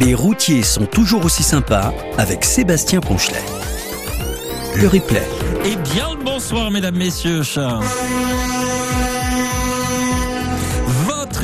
Les routiers sont toujours aussi sympas avec Sébastien Ponchelet. Le replay. Eh bien le bonsoir mesdames, messieurs.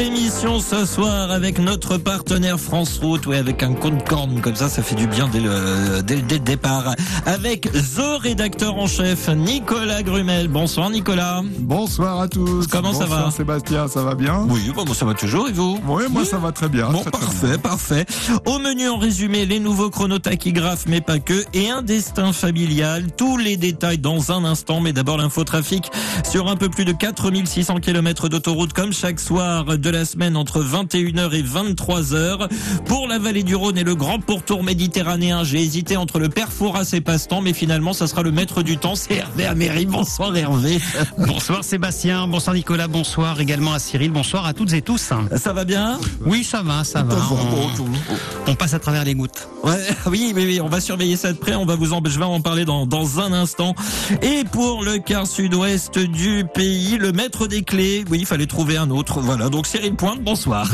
Émission ce soir avec notre partenaire France Route, oui avec un compte corne comme ça, ça fait du bien dès le, dès, dès le départ. Avec The rédacteur en chef Nicolas Grumel. Bonsoir Nicolas. Bonsoir à tous. Comment ça Bonsoir va Sébastien, ça va bien? Oui, bon, ça va toujours et vous? Oui, moi ça va très bien. Bon, très, très parfait, bien. parfait. Au menu, en résumé, les nouveaux chronotachygraphes, mais pas que, et un destin familial. Tous les détails dans un instant, mais d'abord l'infotrafic sur un peu plus de 4600 km d'autoroute, comme chaque soir de la semaine entre 21h et 23h. Pour la vallée du Rhône et le grand pourtour méditerranéen, j'ai hésité entre le père Fouras et Passe-Temps, mais finalement, ça sera le maître du temps, c'est Hervé Améry. Bonsoir Hervé. Bonsoir Sébastien, bonsoir Nicolas, bonsoir également à Cyril, bonsoir à toutes et tous. Ça va bien? Oui, ça va, ça va. On, on passe à travers les gouttes. Ouais, oui, oui, oui, on va surveiller ça de près. On va vous en, je vais en parler dans, dans un instant. Et pour le quart sud-ouest du pays, le maître des clés. Oui, il fallait trouver un autre. Voilà. Donc Cyril Pointe, bonsoir.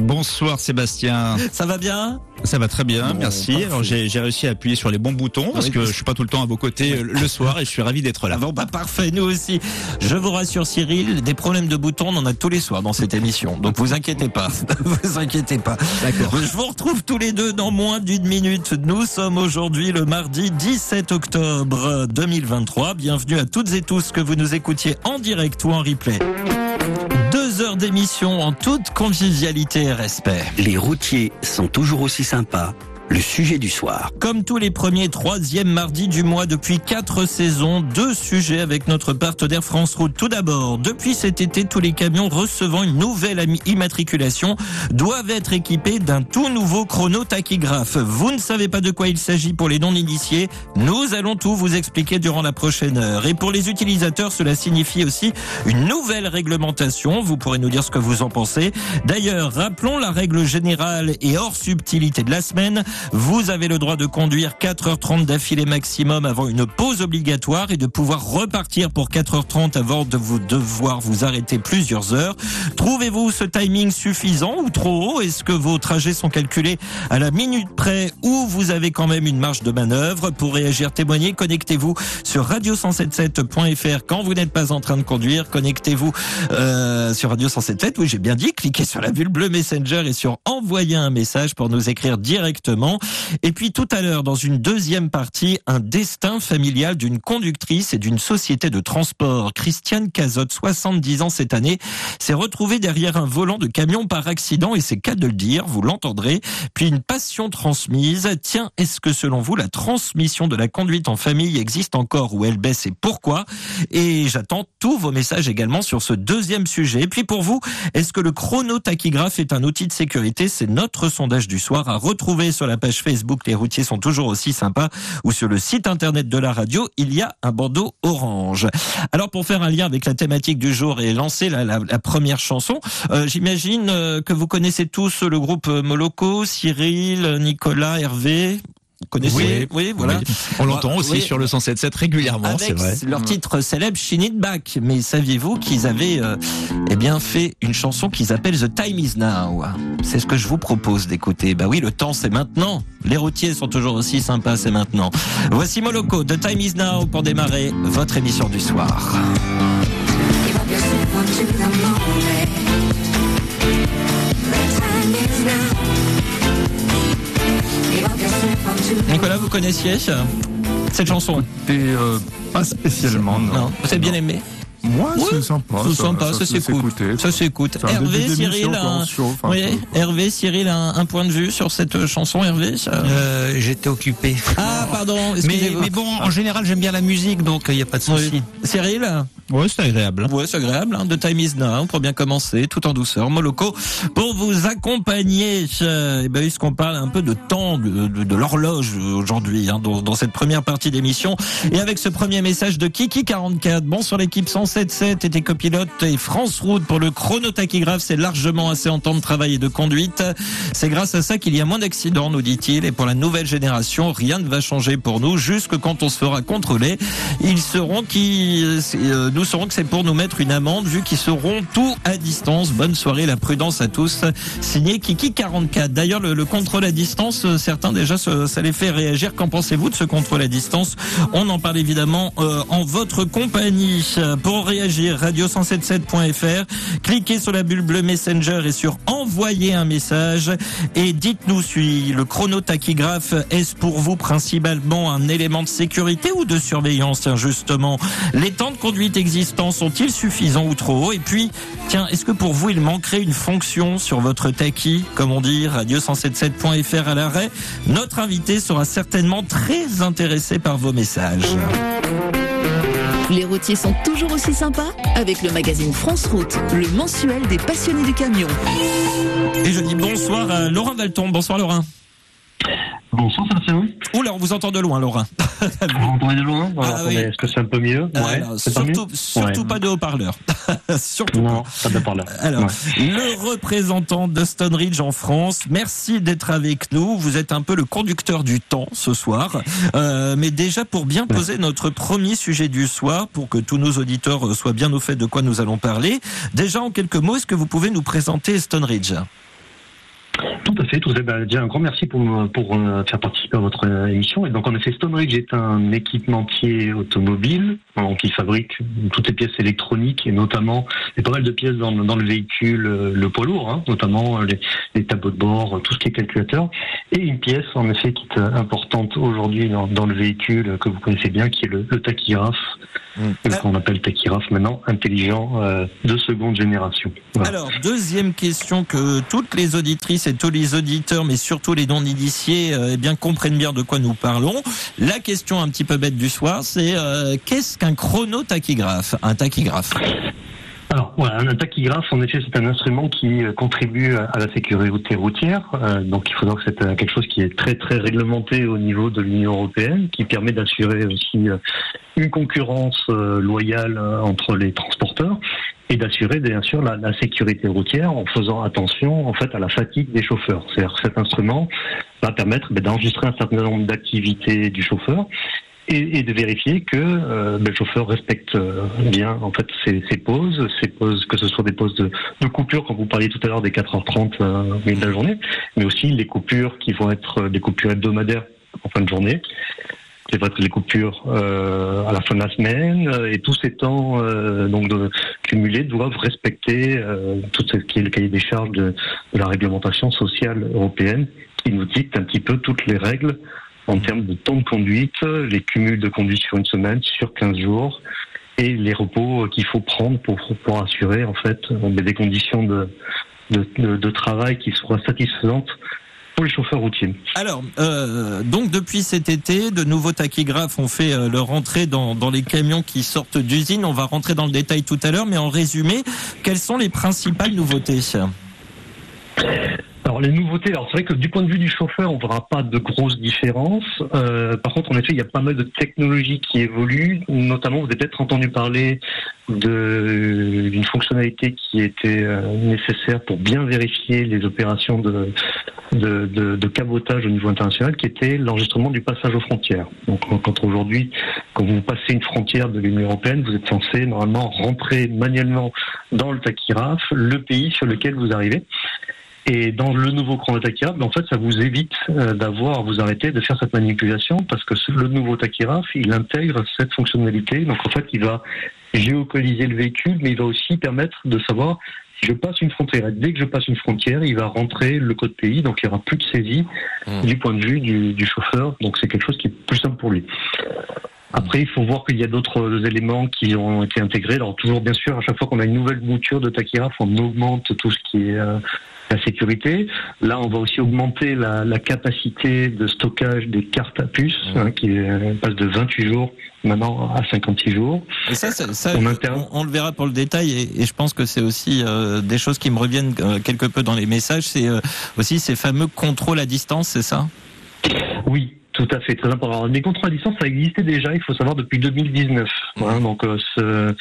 Bonsoir Sébastien, Ça va bien? Ça va très bien, Bon, merci. Alors j'ai réussi à appuyer sur les bons boutons parce Oui, que je suis pas tout le temps à vos côtés le soir et je suis ravi d'être là. Ah Bon, bah parfait, nous aussi. Je vous rassure, Cyril, des problèmes de boutons, on en a tous les soirs dans cette émission. Donc vous inquiétez pas, vous inquiétez pas. D'accord. Je vous retrouve tous les deux dans moins d'une minute. Nous sommes aujourd'hui le mardi 17 octobre 2023. Bienvenue à toutes et tous que vous nous écoutiez en direct ou en replay. D'émission en toute convivialité et respect. Les routiers sont toujours aussi sympas. Le sujet du soir. Comme tous les premiers et troisièmes mardis du mois depuis quatre saisons, deux sujets avec notre partenaire France Route. Tout d'abord, depuis cet été, tous les camions recevant une nouvelle immatriculation doivent être équipés d'un tout nouveau chronotachygraphe. Vous ne savez pas de quoi il s'agit pour les non-initiés. Nous allons tout vous expliquer durant la prochaine heure. Et pour les utilisateurs, cela signifie aussi une nouvelle réglementation. Vous pourrez nous dire ce que vous en pensez. D'ailleurs, rappelons la règle générale et hors subtilité de la semaine. Vous avez le droit de conduire 4h30 d'affilée maximum avant une pause obligatoire et de pouvoir repartir pour 4h30 avant de vous devoir vous arrêter plusieurs heures. Trouvez-vous ce timing suffisant ou trop haut? Est-ce que vos trajets sont calculés à la minute près ou vous avez quand même une marge de manœuvre? Pour réagir, témoigner, connectez-vous sur radio177.fr quand vous n'êtes pas en train de conduire. Connectez-vous euh, sur Radio 177. Oui, j'ai bien dit. Cliquez sur la bulle bleue Messenger et sur envoyer un message pour nous écrire directement. Et puis tout à l'heure, dans une deuxième partie, un destin familial d'une conductrice et d'une société de transport. Christiane Cazotte, 70 ans cette année, s'est retrouvée derrière un volant de camion par accident et c'est cas de le dire, vous l'entendrez. Puis une passion transmise. Tiens, est-ce que selon vous, la transmission de la conduite en famille existe encore ou elle baisse et pourquoi? Et j'attends tous vos messages également sur ce deuxième sujet. Et puis pour vous, est-ce que le chronotachygraphe est un outil de sécurité? C'est notre sondage du soir à retrouver sur la page Facebook. Les routiers sont toujours aussi sympas ou sur le site internet de la radio, il y a un bandeau orange. Alors pour faire un lien avec la thématique du jour et lancer la, la- la première chanson, euh, j'imagine euh, que vous connaissez tous le groupe Moloko, Cyril, Nicolas, Hervé. Vous connaissez Oui, voilà. Oui. On l'entend aussi Oui. sur le 107.7 régulièrement, c'est vrai. leur titre célèbre Shin It Back. Mais saviez-vous qu'ils avaient euh, eh bien fait une chanson qu'ils appellent The Time Is Now? C'est ce que je vous propose d'écouter. Bah oui, le temps c'est maintenant. Les routiers sont toujours aussi sympas, c'est maintenant. Voici Moloko, The Time Is Now pour démarrer votre émission du soir. Nicolas, vous connaissiez cette chanson? Et euh, pas spécialement, non. Non Vous avez bien aimé? Moi, Oui, c'est sympa. C'est sympa, ça, s'écoute. Ça s'écoute. Hervé, Cyril, un... Oui. Hervé, Cyril, un, un point de vue sur cette euh, chanson, Hervé Euh, J'étais occupé. Ah, pardon, Mais, bon, en général, j'aime bien la musique, donc il n'y a pas de souci. Oui. Cyril Ouais, c'est agréable. Ouais, c'est agréable. Hein. The time is now pour bien commencer, tout en douceur. Moloko, pour vous accompagner, euh, eh ben, puisqu'on parle un peu de temps, de, de- de l'horloge aujourd'hui, hein, dans, dans cette première partie d'émission? Et avec ce premier message de Kiki44, bon sur l'équipe 107. 107.7 était copilote et France Route pour le chronotachygraphe, c'est largement assez en temps de travail et de conduite. C'est grâce à ça qu'il y a moins d'accidents, nous dit-il. Et pour la nouvelle génération, rien ne va changer pour nous. Jusque quand on se fera contrôler, ils seront qui, euh, nous saurons que c'est pour nous mettre une amende vu qu'ils seront tout à distance. Bonne soirée, la prudence à tous. Signé Kiki 44. D'ailleurs, le, le contrôle à distance, euh, certains déjà, ça, les fait réagir. Qu'en pensez-vous de ce contrôle à distance? On en parle évidemment euh, en votre compagnie. Pour réagir, radio177.fr, cliquez sur la bulle bleue Messenger et sur envoyer un message. Et dites-nous si le chronotachygraphe est pour vous principalement un élément de sécurité ou de surveillance, justement? Les temps de conduite existants sont-ils suffisants ou trop hauts? Et puis, tiens, est-ce que pour vous il manquerait une fonction sur votre taquis, comme on dit, radio177.fr à l'arrêt. Notre invité sera certainement très intéressé par vos messages. Les routiers sont toujours aussi sympas avec le magazine France Route, le mensuel des passionnés du camion. Et je dis bonsoir à Laurent Dalton. Bonsoir Laurent. Bonsoir Sébastien. Oula, on vous entend de loin Laurent. Vous m'entendez de loin Ah oui. Est-ce que c'est un peu mieux Alors, pas mieux surtout Ouais. pas de haut-parleur. surtout Non, pas. de parler. Alors, Ouais. le représentant de Stone Ridge en France, merci d'être avec nous. Vous êtes un peu le conducteur du temps ce soir. Euh, mais déjà, pour bien poser notre premier sujet du soir, pour que tous nos auditeurs soient bien au fait de quoi nous allons parler, déjà en quelques mots, est-ce que vous pouvez nous présenter Stone Ridge? Tout à fait. Tout à fait. Ben, déjà un grand merci pour, me- pour euh, faire participer à votre euh, émission. Et donc en effet, Stone Ridge est un équipementier automobile donc, qui fabrique toutes les pièces électroniques et notamment pas mal de pièces dans, dans le véhicule, euh, le poids lourd, hein, notamment les, les tableaux de bord, tout ce qui est calculateur. Et une pièce en effet qui est importante aujourd'hui dans, dans le véhicule que vous connaissez bien, qui est le, le tachygraphe, Mm. ce qu'on appelle tachygraphe maintenant intelligent de seconde génération. Voilà. Alors, deuxième question que toutes les auditrices et tous les auditeurs, mais surtout les non-initiés, euh, eh comprennent bien de quoi nous parlons. La question un petit peu bête du soir, c'est euh, qu'est-ce qu'un chronotachygraphe Un tachygraphe. Alors voilà, un tachygraphe, en effet, c'est un instrument qui euh, contribue à la sécurité routière. Donc il faut que c'est quelque chose qui est très très réglementé au niveau de l'Union européenne, qui permet d'assurer aussi une concurrence loyale entre les transporteurs et d'assurer bien sûr la, sécurité routière en faisant attention en fait à la fatigue des chauffeurs. C'est-à-dire cet instrument va permettre ben, d'enregistrer un certain nombre d'activités du chauffeur et, de vérifier que euh, ben, le chauffeur respecte euh, bien en fait ses, ses pauses, ses pauses, que ce soit des pauses de, coupure, quand vous parliez tout à l'heure des 4h30 euh, de la journée, mais aussi les coupures qui vont être des coupures hebdomadaires en fin de journée. C'est vrai que les coupures euh, à la fin de la semaine euh, et tous ces temps euh, donc de, cumulés doivent respecter euh, tout ce qui est le cahier des charges de, de la réglementation sociale européenne qui nous dicte un petit peu toutes les règles en termes de temps de conduite, les cumuls de conduite sur une semaine, sur 15 jours, et les repos qu'il faut prendre pour, pour assurer en fait des conditions de, de, de travail qui soient satisfaisantes pour les chauffeurs routiers. Alors, euh, donc depuis cet été, de nouveaux tachygraphes ont fait euh, leur entrée dans, dans les camions qui sortent d'usine. On va rentrer dans le détail tout à l'heure, mais en résumé, quelles sont les principales nouveautés? Alors les nouveautés, alors c'est vrai que du point de vue du chauffeur, on verra pas de grosses différences. Euh, par contre, en effet, il y a pas mal de technologies qui évoluent. Notamment, vous avez peut-être entendu parler d'une fonctionnalité qui était euh, nécessaire pour bien vérifier les opérations de, de, de, de cabotage au niveau international, qui était l'enregistrement du passage aux frontières. Donc, quand aujourd'hui, quand vous passez une frontière de l'Union européenne, vous êtes censé normalement rentrer manuellement dans le tachygraphe le pays sur lequel vous arrivez. Et dans le nouveau chronotachygraphe, ben, en fait, ça vous évite euh, d'avoir à vous arrêter de faire cette manipulation parce que le nouveau tachygraphe, il intègre cette fonctionnalité. Donc, en fait, il va géolocaliser le véhicule, mais il va aussi permettre de savoir si je passe une frontière. Et dès que je passe une frontière, il va rentrer le code pays, donc il n'y aura plus de saisie Mmh. du point de vue du, du chauffeur. Donc, c'est quelque chose qui est plus simple pour lui. Après, il faut voir qu'il y a d'autres éléments qui ont été intégrés. Alors toujours, bien sûr, à chaque fois qu'on a une nouvelle mouture de tachygraphe, on augmente tout ce qui est euh, la sécurité. Là, on va aussi augmenter la, la capacité de stockage des cartes à puce, hein, qui euh, passe de 28 jours maintenant à 56 jours. Et ça, on, on le verra pour le détail, et, et je pense que c'est aussi euh, des choses qui me reviennent euh, quelque peu dans les messages. C'est euh, aussi ces fameux contrôles à distance, c'est ça? Oui, tout à fait, très important. Les contrôles à distance, ça existait déjà, il faut savoir, depuis 2019. Hein, donc, euh, ce-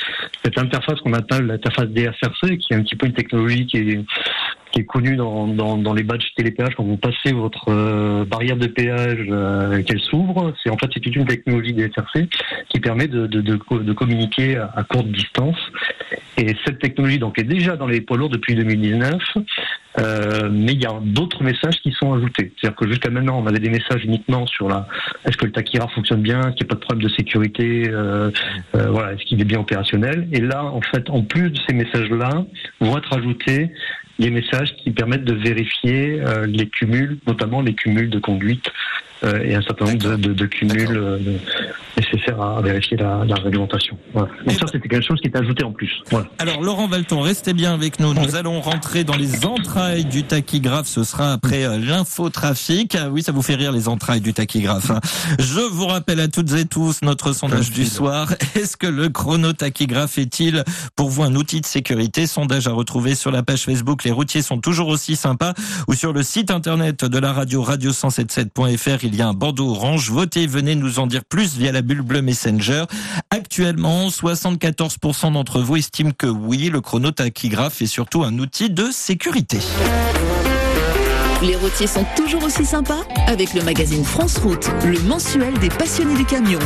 cette interface qu'on appelle l'interface DSRC, qui est un petit peu une technologie qui est, qui est connue dans, dans, dans les badges télépéage, quand vous passez votre euh, barrière de péage, euh, qu'elle s'ouvre, c'est en fait c'est toute une technologie DSRC qui permet de, de, de, de communiquer à, courte distance. Et cette technologie donc est déjà dans les poids lourds depuis 2019. Euh, mais il y a d'autres messages qui sont ajoutés. C'est-à-dire que jusqu'à maintenant, on avait des messages uniquement sur la est-ce que le taquira fonctionne bien, qu'il n'y a pas de problème de sécurité, euh, euh, voilà, est-ce qu'il est bien opérationnel. Et là, en fait, en plus de ces messages-là, vont être ajoutés des messages qui permettent de vérifier euh, les cumuls, notamment les cumuls de conduite et un certain nombre de, de, de cumuls euh, nécessaires à, à vérifier la, la réglementation. Voilà. Donc Et ça, c'était quelque chose qui est ajouté en plus. Voilà. Alors Laurent Valton, restez bien avec nous. Nous allons rentrer dans les entrailles du tachygraphe. Ce sera après euh, l'infotrafic. Ah oui, ça vous fait rire les entrailles du tachygraphe. hein. Je vous rappelle à toutes et tous notre sondage du soir. Est-ce que le chronotachygraphe est-il pour vous un outil de sécurité? Sondage à retrouver sur la page Facebook. Les routiers sont toujours aussi sympas ou sur le site internet de la radio radio177.fr. Il y a un bandeau orange. Votez, venez nous en dire plus via la bulle bleue Messenger. Actuellement, 74% d'entre vous estiment que oui, le chronotachygraphe est surtout un outil de sécurité. Les routiers sont toujours aussi sympas avec le magazine France Route, le mensuel des passionnés du camion.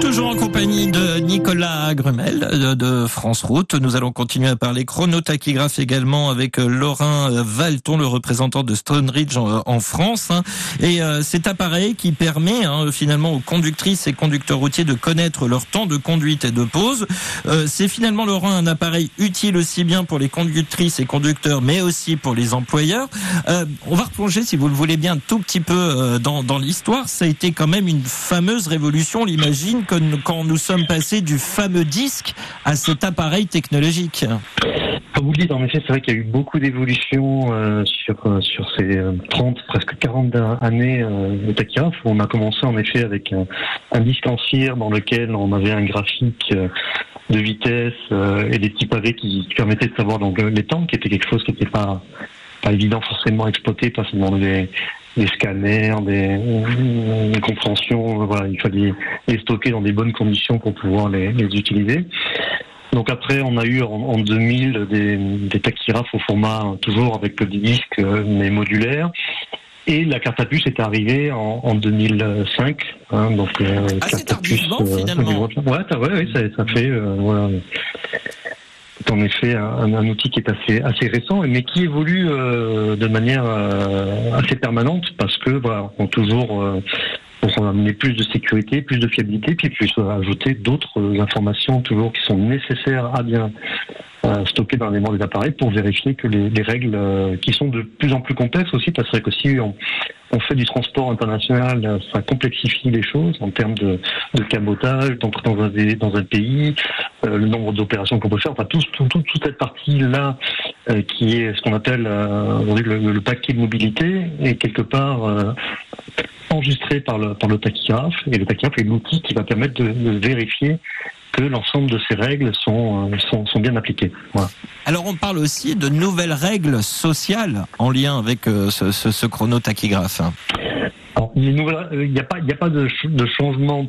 Toujours en compagnie de Nicolas Grumel de, France Route. Nous allons continuer à parler chronotachygraphe également avec euh, Laurent euh, Valton, le représentant de Stonebridge en, en France. hein. Et euh, cet appareil qui permet hein, finalement aux conductrices et conducteurs routiers de connaître leur temps de conduite et de pause. Euh, C'est finalement, Laurent, un appareil utile aussi bien pour les conductrices et conducteurs, mais aussi pour les employeurs. Euh, va replonger, si vous le voulez bien, un tout petit peu euh, dans, l'histoire. Ça a été quand même une fameuse révolution, on l'imagine, quand nous sommes passés du fameux disque à cet appareil technologique. Vous le dites, en effet, c'est vrai qu'il y a eu beaucoup d'évolutions euh, sur, euh, sur ces euh, 30, presque 40 années de tachygraphe. On a commencé en effet avec un, un disque en dans lequel on avait un graphique de vitesse et des petits pavés qui, qui permettaient de savoir donc, les temps, qui était quelque chose qui n'était pas, pas évident forcément à exploiter, pas seulement des, des scanners, des, des compréhensions. Voilà, il fallait les stocker dans des bonnes conditions pour pouvoir les, les utiliser. Donc après, on a eu en, en 2000 des, des tachyraphes au format euh, toujours avec des disques euh, mais modulaires. Et la carte à puce est arrivée en, en 2005. Hein, donc euh, carte à puce, tardivement, finalement. Ouais, ça, ouais, ouais, ça, ça fait euh, voilà. C'est en effet un, outil qui est assez récent, mais qui évolue euh, de manière euh, assez permanente parce que voilà, on toujours euh, pour amener plus de sécurité, plus de fiabilité, puis plus ajouter d'autres informations toujours qui sont nécessaires à bien stocker dans l'élément des appareils pour vérifier que les, les règles qui sont de plus en plus complexes aussi, parce que si on, on fait du transport international, ça complexifie les choses en termes de, de cabotage, d'entrée dans un, dans un pays, euh, le nombre d'opérations qu'on peut faire, enfin tout- tout- toute cette partie-là euh, qui est ce qu'on appelle euh, le, le paquet de mobilité est quelque part euh, enregistré par le, par le tachygraphe et le tachygraphe est l'outil qui va permettre de, de vérifier que l'ensemble de ces règles sont, euh, sont, sont bien appliquées. Voilà. Alors on parle aussi de nouvelles règles sociales en lien avec ce, ce, ce chronotachygraphe. Alors, il n'y a pas, il n'y a pas de, ch- de changement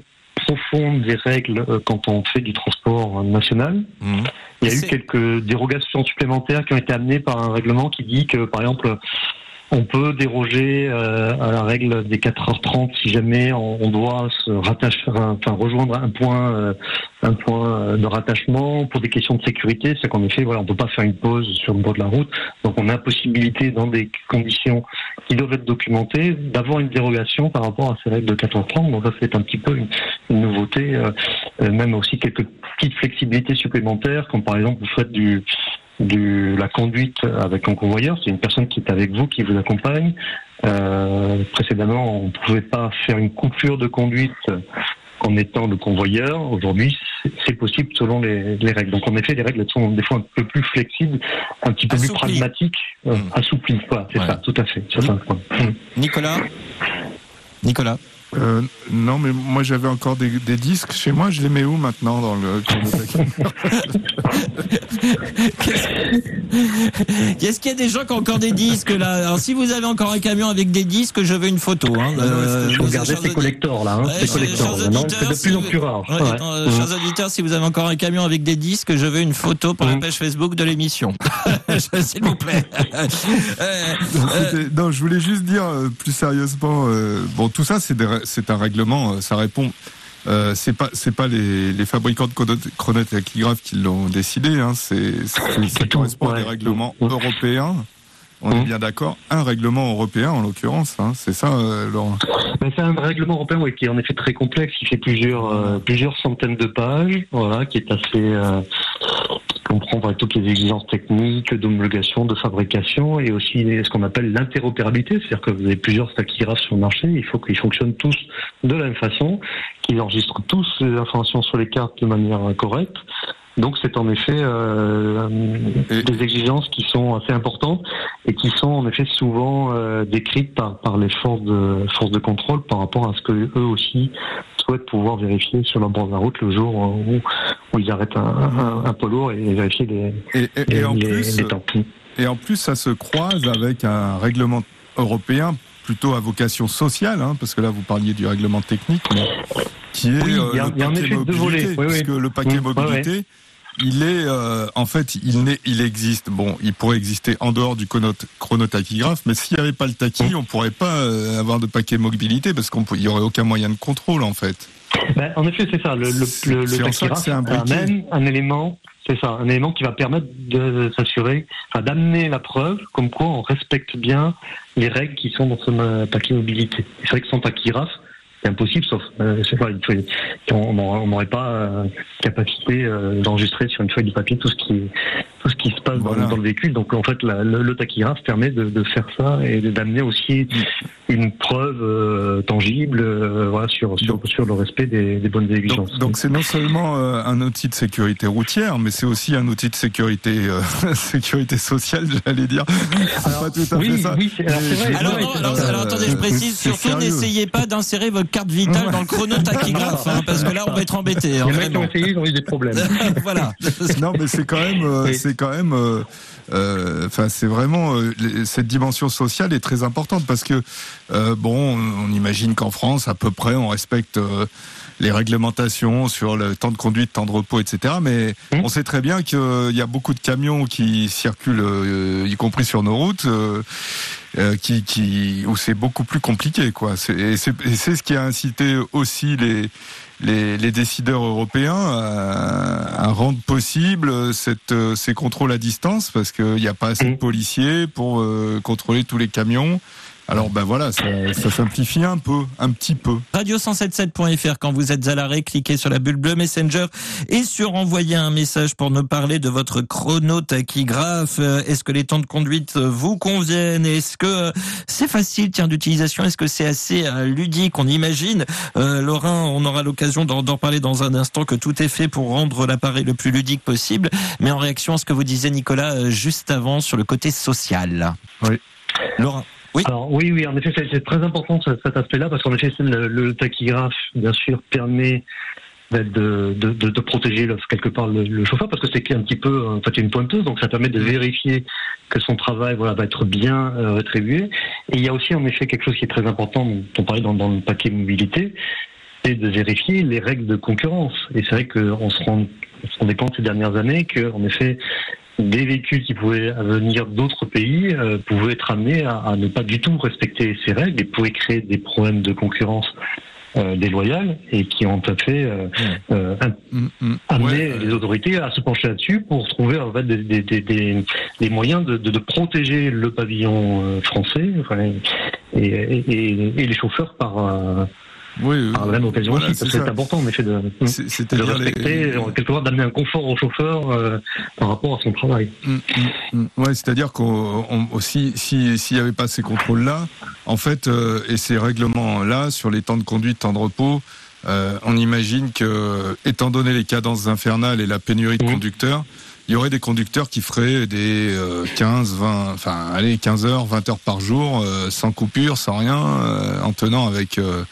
profond des règles euh, quand on fait du transport euh, national. Mhm. Il y a eu quelques dérogations supplémentaires qui ont été amenées par un règlement qui dit que, par exemple, on peut déroger euh, à la règle des 4h30 si jamais on, doit se rattacher, enfin rejoindre un point, euh, un point de rattachement pour des questions de sécurité. C'est qu'en effet, voilà, on peut pas faire une pause sur le bord de la route, donc on a possibilité dans des conditions qui doivent être documentées d'avoir une dérogation par rapport à ces règles de 4h30. Donc ça c'est un petit peu une, une nouveauté, euh, même aussi quelques petites flexibilités supplémentaires, comme par exemple vous faites du de la conduite avec un convoyeur, c'est une personne qui est avec vous, qui vous accompagne. Euh, précédemment, on ne pouvait pas faire une coupure de conduite en étant le convoyeur. Aujourd'hui, c'est- possible selon les, les règles. Donc, en effet, les règles sont des fois un peu plus flexibles, un petit peu plus pragmatiques, euh, Mm. assouplies. Voilà, c'est Ouais. ça, tout à fait. sur un point. Mm. Nicolas? Nicolas? Euh, non, mais moi j'avais encore des, des disques chez moi. Je les mets où maintenant dans le chronotachographe Est-ce qu'il y a des gens qui ont encore des disques là? Alors si vous avez encore un camion avec des disques, je veux une photo. Hein. Faut Euh, ces collectors là, hein, Ouais, auditeurs, c'est de plus en plus rare. Ouais, Ouais. attends, euh, Mhm. Chers auditeurs, si vous avez encore un camion avec des disques, je veux une photo pour la Mhm. page Facebook de l'émission. S'il vous plaît. Euh, euh, Non, je voulais juste dire euh, plus sérieusement. euh, bon, tout ça, c'est des c'est un règlement. euh, ça répond. Euh, c'est pas c'est pas les, les fabricants de chrono- chronotachygraphes qui l'ont décidé. Hein, c'est c'est- ça correspond à des règlements Mhm. européens. On est Mhm. bien d'accord. Un règlement européen en l'occurrence. Hein, c'est ça, euh, Laurent. Ben, c'est un règlement européen oui, qui est en effet très complexe, qui fait plusieurs euh, plusieurs centaines de pages, voilà, qui est assez euh, qui comprend voilà, toutes les exigences techniques, d'homologation, de fabrication, et aussi ce qu'on appelle l'interopérabilité, c'est-à-dire que vous avez plusieurs tachygraphes sur le marché, il faut qu'ils fonctionnent tous de la même façon, qu'ils enregistrent tous les informations sur les cartes de manière correcte. Donc c'est en effet euh, des exigences qui sont assez importantes et qui sont en effet souvent euh, décrites par, par les forces de, forces de contrôle par rapport à ce que eux aussi souhaitent pouvoir vérifier sur leur bord de la route le jour où, où ils arrêtent un, un, un poids lourd et vérifier les, Et, et- et les, en les- plus, les temps. Et en plus, ça se croise avec un règlement européen plutôt à vocation sociale, hein, parce que là, vous parliez du règlement technique, mais qui est Oui, euh, il y a- le paquet mobilité, oui, oui. le paquet mobilité, il est, euh, en fait, il, il existe. Bon, il pourrait exister en dehors du chrono- chronotachygraphe, mais s'il n'y avait pas le tachy, on pourrait pas euh, avoir de paquet mobilité, parce qu'il n'y aurait aucun moyen de contrôle, en fait. Ben, en effet, c'est ça. Le, le, le, c'est un briquet. amène un élément, c'est ça, un élément qui va permettre de s'assurer, enfin, d'amener la preuve comme quoi on respecte bien les règles qui sont dans ce euh, paquet mobilité. C'est vrai que sans tachygraphe, c'est impossible, sauf, euh, pas, on n'aurait pas euh, capacité euh, d'enregistrer sur une feuille de papier tout ce qui, tout ce qui se passe dans- Voilà. dans, le véhicule. Donc en fait, la- le, le tachygraphe permet de, de faire ça et d'amener aussi une preuve euh, tangible, euh, voilà, sur, sur, Donc- sur le respect des, des bonnes exigences. Donc, c'est non seulement euh, un outil de sécurité routière, mais c'est aussi un outil de sécurité euh, sécurité sociale, j'allais dire. C'est pas tout à oui, fait ça. oui, alors Mais- Alors, non, alors, alors, attendez, je précise, surtout n'essayez pas d'insérer votre carte vitale dans le chronotachygraphe, hein, parce que là on va être embêté. Il y hein, en a qui ont essayé, ils ont eu des problèmes. voilà. non, mais c'est quand même, euh, Oui. c'est quand même, euh, euh, enfin, c'est vraiment euh, les- cette dimension sociale est très importante parce que euh, bon, on, on imagine qu'en France, à peu près, on respecte. Euh, les réglementations sur le temps de conduite, temps de repos, etc. Mais Mmh. on sait très bien qu'il y a beaucoup de camions qui circulent, euh, y compris sur nos routes, euh, euh, qui, qui, où c'est beaucoup plus compliqué, quoi. Et c'est ce qui a incité aussi les, les, les décideurs européens à, à rendre possible cette, euh, ces contrôles à distance parce qu'il n'y a pas assez de Mhm. policiers pour euh, contrôler tous les camions. Alors ben voilà, ça, ça simplifie un peu, un petit peu. Radio177.fr quand vous êtes à l'arrêt, cliquez sur la bulle bleue Messenger et sur envoyer un message pour nous parler de votre chronotachygraphe. Euh, Est-ce que les temps de conduite vous conviennent? Est-ce que euh, c'est facile tiens d'utilisation? Est-ce que c'est assez euh, ludique? On imagine, euh, Laurent, on aura l'occasion d'en parler dans un instant que tout est fait pour rendre l'appareil le plus ludique possible. Mais en réaction à ce que vous disiez Nicolas juste avant sur le côté social. Oui. Laurent. Oui. Alors oui, oui, en effet, c'est- très important ce- cet aspect-là parce qu'en effet, le, tachygraphe, bien sûr, permet de, de, de, de protéger quelque part le, chauffeur parce que c'est un petit peu en fait une pointeuse, donc ça permet de vérifier que son travail voilà va être bien euh, rétribué. Et il y a aussi en effet quelque chose qui est très important, dont on parlait dans, dans le paquet mobilité, c'est de vérifier les règles de concurrence. Et c'est vrai qu'on se rend on se rendait compte ces dernières années que en effet des véhicules qui pouvaient venir d'autres pays euh, pouvaient être amenés à, à ne pas du tout respecter ces règles et pouvaient créer des problèmes de concurrence euh, déloyale et qui ont tout à fait euh, euh, Mm, mm. amené Ouais, euh, les autorités à se pencher là-dessus pour trouver en fait des, des, des, des, moyens de, de, de protéger le pavillon euh, français enfin, et, et, et, et les chauffeurs par, euh, oui, euh, par la même occasion voilà, aussi c'est parce que ça. c'est important en effet de, de les- respecter en quelque part d'amener un confort au chauffeur euh, par rapport à son travail. Mm, mm, mm. Ouais, c'est-à-dire qu'on on- aussi, si s'il n'y avait pas ces contrôles-là, en fait, euh, et ces règlements-là sur les temps de conduite, temps de repos, euh, on imagine que, étant donné les cadences infernales et la pénurie de conducteurs, il y aurait des conducteurs qui feraient des euh, 15, 20, enfin, allez, 15 heures, 20 heures par jour, euh, sans coupure, sans rien, euh, en tenant avec euh,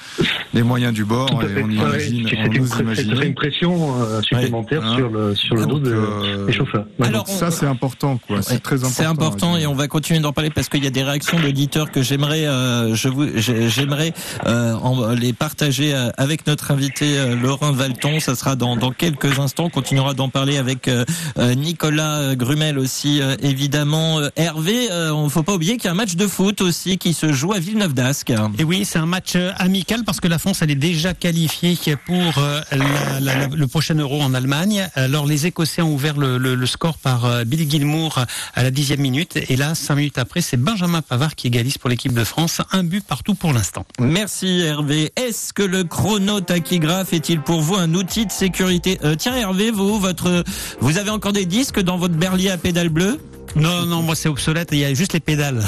les moyens du bord et on imagine, on c'est imaginer. une pression euh, supplémentaire Ouais. sur le sur le Donc, dos de- euh, des chauffeurs. Ouais. Alors, Donc ça c'est important quoi, Ouais, c'est très important. C'est important et on va continuer d'en parler parce qu'il y a des réactions d'auditeurs que j'aimerais, euh, je vous, j'ai- j'aimerais euh, les partager euh, avec notre invité euh, Laurent Valton. Ça sera dans, dans quelques instants. On continuera d'en parler avec euh, euh, Nicolas euh, Grumel aussi, euh, évidemment. Euh, Hervé, on faut pas oublier qu'il y a un match de foot aussi qui se joue à Villeneuve d'Ascq. Et oui, c'est un match amical parce que la France elle est déjà qualifiée pour la- la- la- le prochain Euro en Allemagne. Alors les Écossais ont ouvert le, le- le score par Billy Gilmour à la dixième minute et là cinq minutes après c'est Benjamin Pavard qui égalise pour l'équipe de France. Un but partout pour l'instant. Merci Hervé. Est-ce que le chronotachygraphe est-il pour vous un outil de sécurité? Euh, Tiens Hervé, vous, votre, vous avez encore des disques dans votre berlier à pédale bleue Non, non, moi c'est obsolète. Il y a juste les pédales.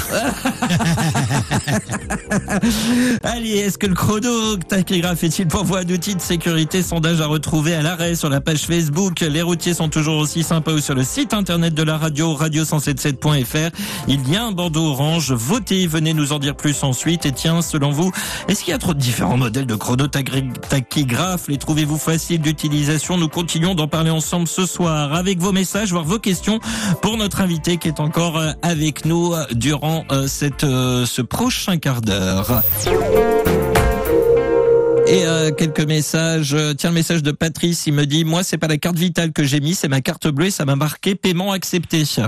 Allez, est-ce que le chronotachygraphe est-il pour vous un outil de sécurité Sondage à retrouver à l'arrêt sur la page Facebook? Les routiers sont toujours aussi sympas ou sur le site internet de la radio, radio177.fr. Il y a un bandeau orange. Votez, venez nous en dire plus ensuite. Et tiens, selon vous, est-ce qu'il y a trop de différents modèles de chronotachygraphe Les trouvez-vous faciles d'utilisation? Nous continuons d'en parler ensemble ce soir avec vos messages, voire vos questions pour notre invité qui est encore euh, avec nous euh, durant euh, cette, ce prochain quart d'heure. Et euh, quelques messages. Euh, Tiens, le message de Patrice, il me dit moi c'est pas la carte vitale que j'ai mis, c'est ma carte bleue et ça m'a marqué paiement accepté.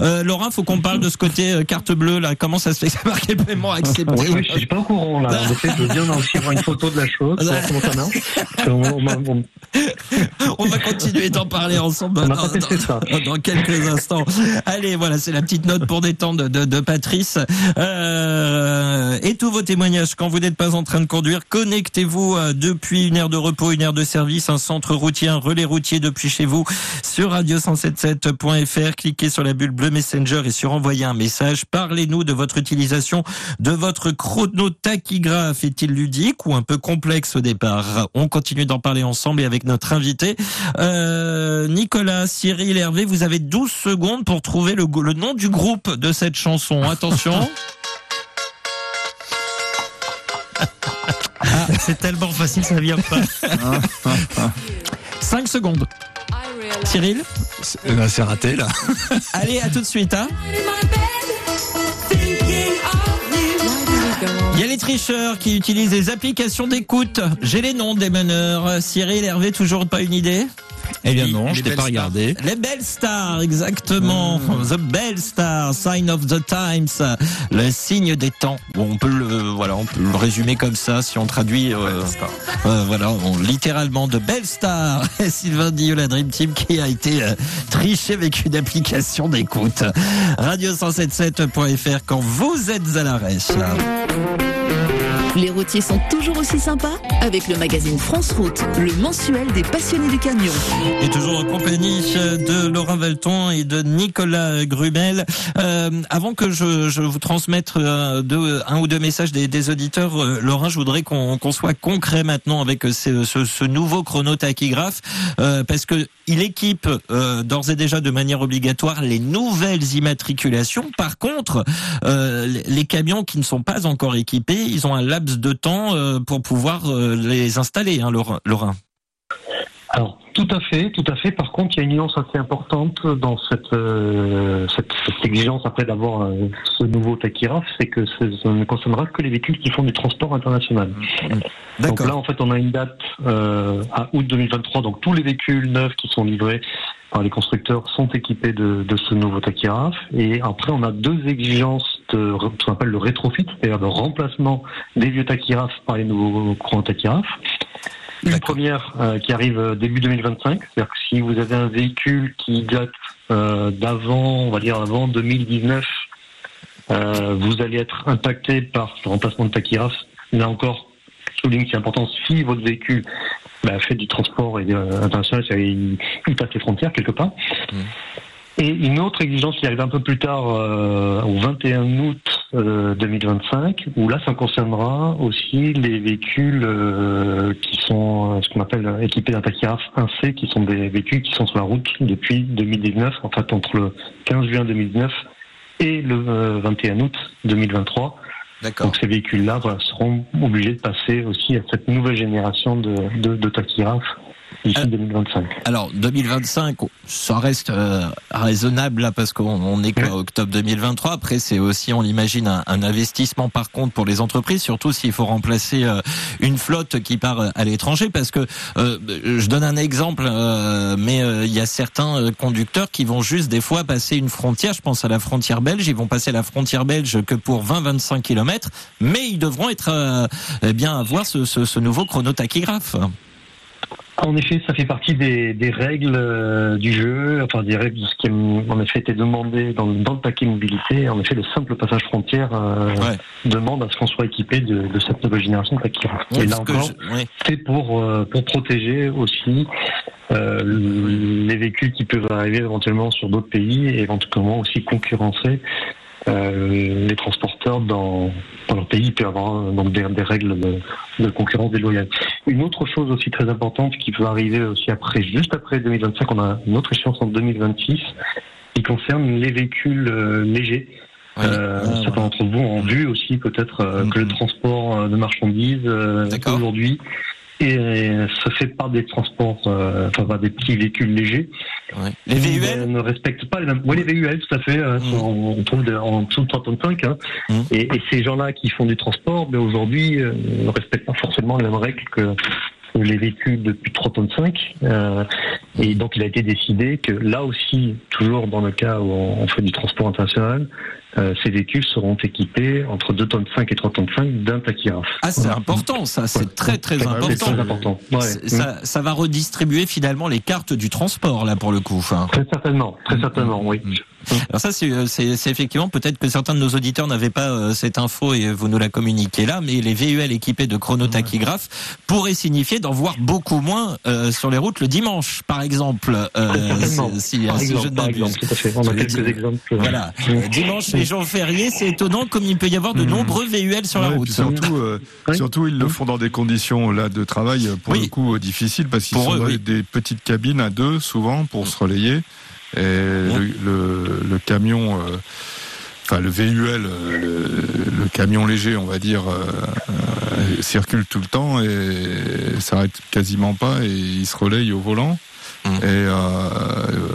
euh, Laurent, faut qu'on parle de ce côté euh, carte bleue là. Comment ça se fait que c'est marqué paiement accepté Oui, oui, je suis pas au courant là. En effet, je veux bien aussi avoir une photo de la chose, comment ça marche. On on- On va continuer d'en parler ensemble dans, ça. dans- dans quelques instants. Allez, voilà, c'est la petite note pour détendre de, de Patrice. Euh, et tous vos témoignages quand vous n'êtes pas en train de conduire, connectez-vous euh, depuis une aire de repos, une aire de service, un centre routier, un relais routier depuis chez vous sur radio177.fr. Cliquez sur la bulle bleue Messenger et sur envoyer un message. Parlez-nous de votre utilisation de votre chronotachygraphe. Est-il ludique ou un peu complexe au départ? On continue d'en parler ensemble et avec notre invité. Euh, Nicolas, Cyril, Hervé, vous avez 12 secondes pour trouver le, le nom du groupe de cette chanson. Attention. c'est tellement facile, ça vient pas. 5 secondes. Cyril Eh ben, C'est raté là. Allez, à tout de suite. Hein Il y a les tricheurs qui utilisent les applications d'écoute. J'ai les noms des meneurs. Cyril, Hervé, toujours pas une idée? Eh bien non, je t'ai belles pas regardé. Les belles stars, exactement. The Bell Star, Sign of the Times, le signe des temps. Bon, on peut le, voilà, on peut le résumer comme ça si on traduit, euh, euh, voilà, on- littéralement de Bell Star. Sylvain Dio, la Dream Team, qui a été euh, triché avec une application d'écoute. Radio177.fr quand vous êtes à l'arrêt. Les routiers sont toujours aussi sympas avec le magazine France Route, le mensuel des passionnés du camion. Et toujours en compagnie de Laurent Valton et de Nicolas Grumel. Euh, avant que je, vous transmette euh, un ou deux messages des, auditeurs, euh, Laurent, je voudrais qu'on soit concret maintenant avec ce, nouveau chronotachygraphe, euh, parce que il équipe d'ores et déjà de manière obligatoire les nouvelles immatriculations. Par contre, les camions qui ne sont pas encore équipés, ils ont un de temps euh, pour pouvoir euh, les installer, hein, Laurent. Alors, tout à fait, tout à fait. Par contre, il y a une nuance assez importante dans cette, euh, cette, cette exigence après d'avoir euh, ce nouveau tachygraphe, c'est que ça ne concernera que les véhicules qui font du transport international. Donc là, en fait, on a une date euh, à août 2023. Donc tous les véhicules neufs qui sont livrés par les constructeurs sont équipés de, de ce nouveau tachygraphe. Et après, on a deux exigences de ce qu'on appelle le rétrofit, c'est-à-dire le remplacement des vieux tachygraphes par les nouveaux courants tachygraphes. Une D'accord. première euh, qui arrive euh, début 2025, c'est-à-dire que si vous avez un véhicule qui date euh, d'avant, on va dire avant 2019, euh, vous allez être impacté par ce remplacement de tachygraphe. Là encore, je souligne que c'est important si votre véhicule bah, fait du transport et, euh, international, il, il passe les frontières quelque part. Et une autre exigence qui arrive un peu plus tard, euh, au 21 août euh, 2025, où là, ça concernera aussi les véhicules euh, qui sont euh, ce qu'on appelle euh, équipés d'un tachygraphe 1C, qui sont des véhicules qui sont sur la route depuis 2019, en fait entre le 15 juin 2019 et le euh, 21 août 2023. D'accord. Donc ces véhicules-là voilà, seront obligés de passer aussi à cette nouvelle génération de, de, de d'ici. 2025. Alors 2025, ça reste euh, raisonnable là parce qu'on on est qu'à octobre 2023. Après, c'est aussi, on l'imagine, un, un investissement par contre pour les entreprises, surtout s'il faut remplacer euh, une flotte qui part euh, à l'étranger. Parce que euh, je donne un exemple, euh, mais euh, il y a certains conducteurs qui vont juste des fois passer une frontière. Je pense à la frontière belge. Ils vont passer la frontière belge que pour 20-25 km, mais ils devront être euh, eh bien avoir ce, ce, ce nouveau chronotachygraphe. En effet, ça fait partie des, des règles euh, du jeu, enfin des règles de ce qui a en effet été demandé dans, dans le paquet mobilité. En effet, le simple passage frontière euh, Ouais. demande à ce qu'on soit équipé de, de cette nouvelle génération de. Ouais, Et là encore, je- ouais. c'est pour euh, pour protéger aussi euh, les véhicules qui peuvent arriver éventuellement sur d'autres pays et éventuellement aussi concurrencer les transporteurs dans, dans leur pays. Y avoir euh, donc des, des règles de, de concurrence déloyale. Une autre chose aussi très importante qui peut arriver aussi après, juste après 2025, on a une autre échéance en 2026 qui concerne les véhicules euh, légers. Euh, Ah, certains d'entre vous ont vu aussi peut-être euh, que le Mhm. transport euh, de marchandises euh, aujourd'hui et se fait par des transports, euh, enfin par des petits véhicules légers. Ouais. Les VUL euh, ne respectent pas les mêmes. Oui, les VUL, tout à fait. euh, Mhm. on, on trouve de- en dessous de 3 tonnes 5. Hein. Mhm. Et, et ces gens-là qui font du transport, ben, aujourd'hui, euh, ne respectent pas forcément les mêmes règles que les véhicules de plus de 3 tonnes 5. Euh, et donc, il a été décidé que là aussi, toujours dans le cas où on, on fait du transport international, euh, ces véhicules seront équipés entre 2 tonnes 5 et 3 tonnes 5 d'un tachyraphe. Ah, c'est Voilà. important, ça, c'est Ouais. très très C'est important. très important. Ouais. C'est- Ça, ça va redistribuer finalement les cartes du transport là pour le coup. Enfin, Très certainement, très certainement, oui. Alors ça c'est euh, c'est effectivement peut-être que certains de nos auditeurs n'avaient pas euh, cette info et vous nous la communiquez là, mais les VUL équipés de chronotachygraphes pourraient signifier d'en voir beaucoup moins euh, sur les routes le dimanche, par exemple. Euh, Certainement. si, si, Par si je exemple, ne par m'abuse. exemple, tout à fait. On a Je le quelques dis. exemples. Voilà. Dimanche, les jours fériés, c'est étonnant comme il peut y avoir de Mhm. nombreux VUL sur la route. surtout, euh, Oui. surtout, ils le font dans des conditions là de travail pour Oui. le coup difficiles parce qu'ils sont eux, dans oui. des petites cabines à deux souvent pour se relayer. Et le, le, le camion, euh, enfin le VUL, euh, le, le camion léger, on va dire, euh, circule tout le temps et s'arrête quasiment pas et il se relaye au volant. Mhm. Et euh,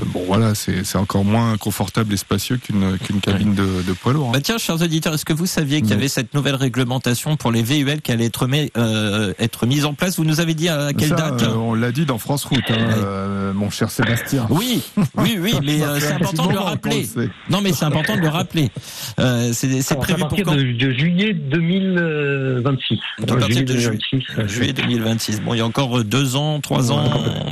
bon voilà, c'est encore moins confortable et spacieux qu'une qu'une cabine de, de poids lourd. hein. Bah tiens, chers auditeurs, est-ce que vous saviez qu'il y Non. avait cette nouvelle réglementation pour les VUL qui allait être, mis- euh, être mise en place? Vous nous avez dit à quelle Ça, date? euh, On l'a dit dans France Route, hein, euh, mon cher Sébastien. Oui, oui, oui, mais euh, c'est important de le rappeler. Non, mais c'est important de le rappeler. Euh, c'est c'est à prévu pour partir quand? de, de juillet 2026. À partir juillet de ju- 2026. euh, Juillet 2026. Bon, il y a encore euh, deux ans, trois ans,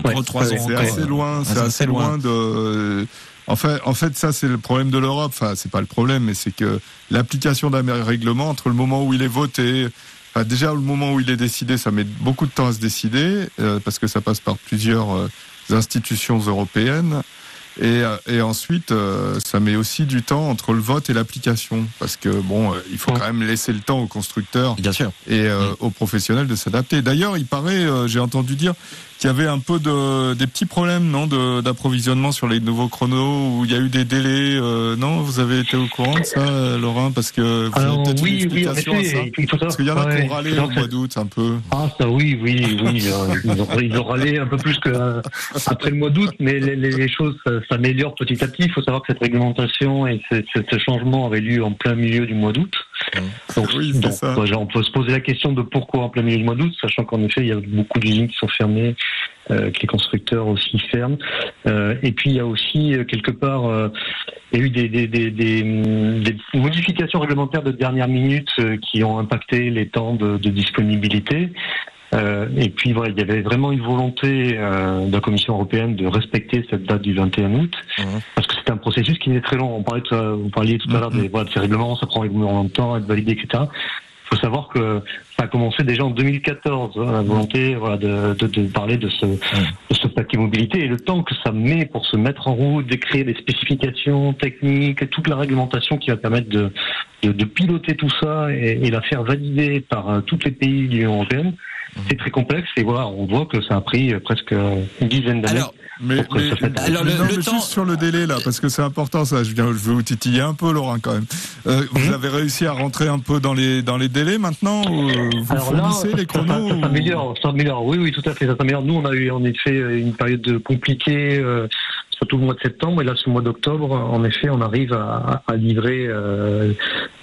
Ouais, entre trois ouais, ans encore. Assez loin, c'est Ah, assez loin de. En fait, en fait, ça c'est le problème de l'Europe. Enfin, c'est pas le problème, mais c'est que l'application d'un règlement entre le moment où il est voté, enfin, déjà le moment où il est décidé, ça met beaucoup de temps à se décider euh, parce que ça passe par plusieurs euh, institutions européennes. Et, euh, et ensuite, euh, ça met aussi du temps entre le vote et l'application, parce que bon, euh, il faut quand même laisser le temps aux constructeurs Bien sûr. et euh, Mm. aux professionnels de s'adapter. D'ailleurs, il paraît, euh, j'ai entendu dire qu'il y avait un peu de des petits problèmes, non, de- d'approvisionnement sur les nouveaux chronos où il y a eu des délais. euh, non, vous avez été au courant de ça, Laurent, parce que vous avez peut-être une oui, oui, en à ça. il faut. Parce qu'il y en a ouais, qui ont râlé au mois d'août, un peu. Ah, ça, oui, oui, oui. euh, Ils ont, ils ont râlé un peu plus que euh, après le mois d'août, mais les, les- les choses s'améliorent petit à petit. Il faut savoir que cette réglementation et ce, ce- ce changement avait lieu en plein milieu du mois d'août. Donc, Oui, c'est donc, on peut se poser la question de pourquoi en plein milieu du mois d'août, sachant qu'en effet, il y a beaucoup d'usines qui sont fermées, euh, que les constructeurs aussi ferment. Euh, et puis, il y a aussi, euh, quelque part, euh, il y a eu des, des, des, des, des modifications réglementaires de dernière minute euh, qui ont impacté les temps de, de disponibilité. Euh, et puis voilà, il y avait vraiment une volonté euh, de la Commission européenne de respecter cette date du 21 août, Mhm. parce que c'est un processus qui est très long. On parlait, de- vous parliez tout à l'heure des, voilà, de ces règlements, ça prend énormément de temps à être validé, etc. Il faut savoir que ça a commencé déjà en 2014, hein, la volonté voilà, de, de, de parler de ce, de ce paquet mobilité et le temps que ça met pour se mettre en route, d'écrire des spécifications techniques, toute la réglementation qui va permettre de, de, de piloter tout ça et, et la faire valider par euh, tous les pays de l'Union européenne. C'est très complexe et voilà, on voit que ça a pris euh, presque une dizaine d'années. Alors, Mais, Pour que mais- ça fasse- Alors, le- non, le mais temps- juste sur le délai là, parce que c'est important ça. Je, viens, je veux vous titiller un peu, Laurent, quand même. Euh, Vous Mhm. avez réussi à rentrer un peu dans les dans les délais maintenant ou, euh, Vous Alors là, fournissez ça- les chronos ça s'améliore, ça s'améliore. Oui, oui, tout à fait, ça s'améliore. Nous, on a eu en effet une période compliquée, euh, surtout le mois de septembre, et là, ce mois d'octobre, en effet, on arrive à, à livrer euh,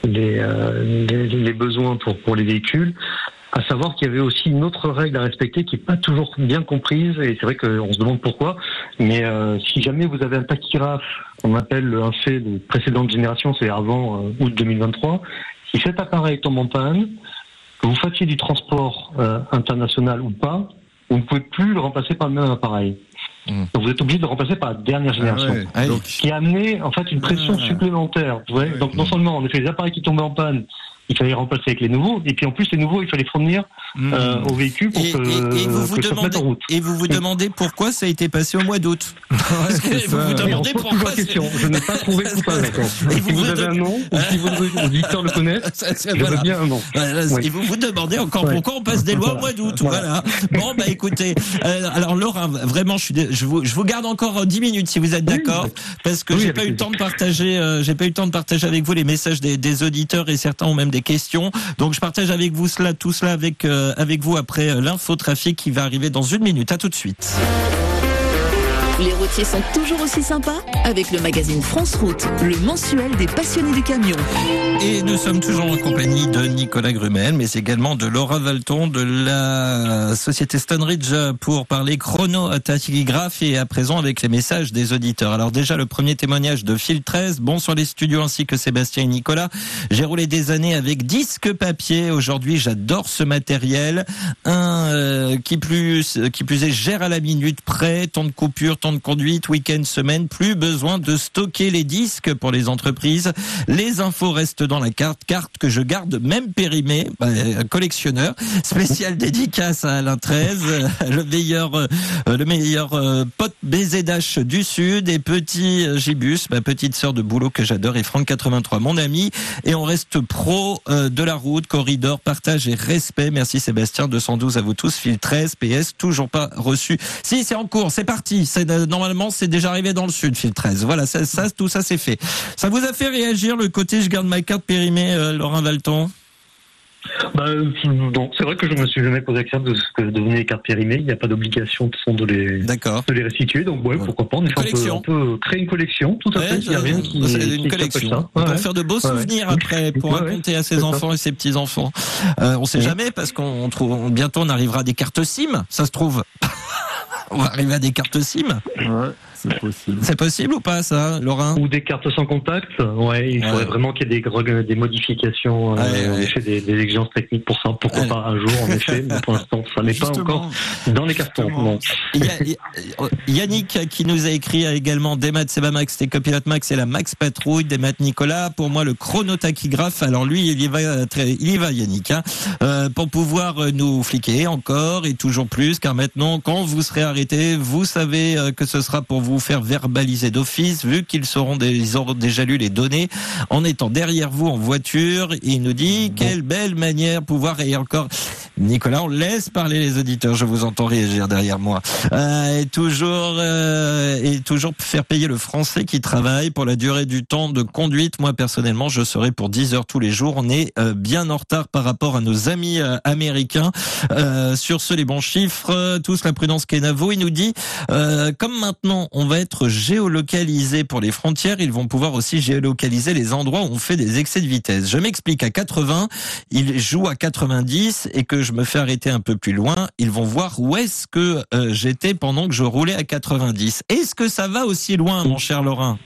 les, euh, les, les besoins pour, pour les véhicules. À savoir qu'il y avait aussi une autre règle à respecter qui n'est pas toujours bien comprise, et c'est vrai qu'on se demande pourquoi. Mais euh, si jamais vous avez un tachyraphe, qu'on appelle un fait de précédente génération, c'est avant euh, août 2023, si cet appareil tombe en panne, que vous fassiez du transport euh, international ou pas, vous ne pouvez plus le remplacer par le même appareil. Mm. Donc vous êtes obligé de le remplacer par la dernière Ah génération. ouais, Ah donc- Ce qui a amené en fait une pression Ah. supplémentaire. vous voyez. Ouais. Donc non seulement en effet les appareils qui tombaient en panne, il fallait les remplacer avec les nouveaux, et puis en plus les nouveaux il fallait fournir Hmm. euh, aux véhicules pour Et, que, et- et vous vous que ça se mette demandez, en route. et vous vous demandez pourquoi ça a été passé au mois d'août vous vous demandez pourquoi la question. Je n'ai pas trouvé le coupable Si vous vous avez de- un nom, ou si vos auditeurs le connaissent, je veux bien un nom. Et vous vous demandez encore Ouais. pourquoi on passe des lois au mois d'août. Voilà. Voilà. Bon, bah écoutez, euh, alors Laura, vraiment, je, suis, dé- je, vous, je vous garde encore euh, 10 minutes si vous êtes Oui, d'accord, parce que oui, j'ai pas eu le plaisir. temps de partager, euh, j'ai pas eu le temps de partager avec vous les messages des, des auditeurs et certains ont même des questions. Donc je partage avec vous cela, tout cela avec euh, avec vous après euh, l'infotrafic qui va arriver dans une minute. À tout de suite. Les routiers sont toujours aussi sympas avec le magazine France Route, le mensuel des passionnés du camion. Et nous sommes toujours en compagnie de Nicolas Grumel, mais également de Laura Valton de la société Stonebridge pour parler chrono tachygraphe et à présent avec les messages des auditeurs. Alors déjà le premier témoignage de Phil 13, bon sur les studios ainsi que Sébastien et Nicolas. J'ai roulé des années avec disque papier. Aujourd'hui j'adore ce matériel. Un euh, qui plus qui plus est gère à la minute près, temps de coupure, temps de conduite, week-end, semaine, plus besoin de stocker les disques pour les entreprises. Les infos restent dans la carte, carte que je garde même périmée, bah, collectionneur, spécial dédicace à Alain 13, euh, le meilleur, euh, le meilleur euh, pote BZH du Sud et petit euh, Gibus, ma petite sœur de boulot que j'adore et Franck 83, mon ami. Et on reste pro de la route, corridor, partage et respect. Merci Sébastien, 212 à vous tous, fil 13, PS, toujours pas reçu. Si, c'est en cours, c'est parti. C'est, euh, normalement, c'est déjà arrivé dans le Sud, fil 13. Voilà, ça, ça tout ça c'est fait. Ça vous a fait réagir le côté je garde ma carte périmée, euh, Laurent Valton? Bah, euh, c'est vrai que je me suis jamais posé la question de ce que devenaient les cartes périmées. Il n'y a pas d'obligation de les, D'accord. de les restituer. Donc, ouais, Ouais. pourquoi pas. On peut, Collection. on peut créer une collection. Tout à Ouais, fait. Il n'y a rien qui, c'est qui une collection. ça. Ouais, ouais. faire de beaux souvenirs après pour raconter à ses ça. enfants et ses petits enfants. Euh, on sait Ouais. jamais parce qu'on trouve bientôt on arrivera à des cartes SIM. Ça se trouve. On va arriver à des cartes SIM. C'est possible. C'est possible ou pas ça, Laurent Ou des cartes sans contact. Ouais, il faudrait Ouais. vraiment qu'il y ait des, modifications, euh, Ouais, en effet, des, des exigences techniques pour ça. Pourquoi pas un jour, en effet. Mais pour l'instant, ça n'est pas encore dans les cartons. Justement. Non. Il y a- il y a- Yannick qui nous a écrit également des maths Seba Max, des copilotes Max et la Max Patrouille, des maths Nicolas. Pour moi, le chronotachygraphe. Alors lui, il y va très, il y va Yannick, hein, euh, pour pouvoir euh, nous fliquer encore et toujours plus, car maintenant, quand vous serez arrêté, vous savez que ce sera pour vous faire verbaliser d'office, vu qu'ils seront des, ils auront déjà lu les données en étant derrière vous en voiture. Il nous dit quelle belle manière pouvoir et encore. Nicolas, on laisse parler les auditeurs. Je vous entends réagir derrière moi. Euh, et toujours euh, et toujours faire payer le français qui travaille pour la durée du temps de conduite. Moi personnellement, je serai pour 10 heures tous les jours. On est euh, bien en retard par rapport à nos amis euh, américains. Sur ce, les bons chiffres, tous la prudence Kenavo. Il nous dit euh, comme maintenant on va être géolocalisé pour les frontières, ils vont pouvoir aussi géolocaliser les endroits où on fait des excès de vitesse. Je m'explique à 80, ils jouent à 90 et que je me fais arrêter un peu plus loin, ils vont voir où est-ce que euh, j'étais pendant que je roulais à 90. Est-ce que ça va aussi loin, mon cher Laurent?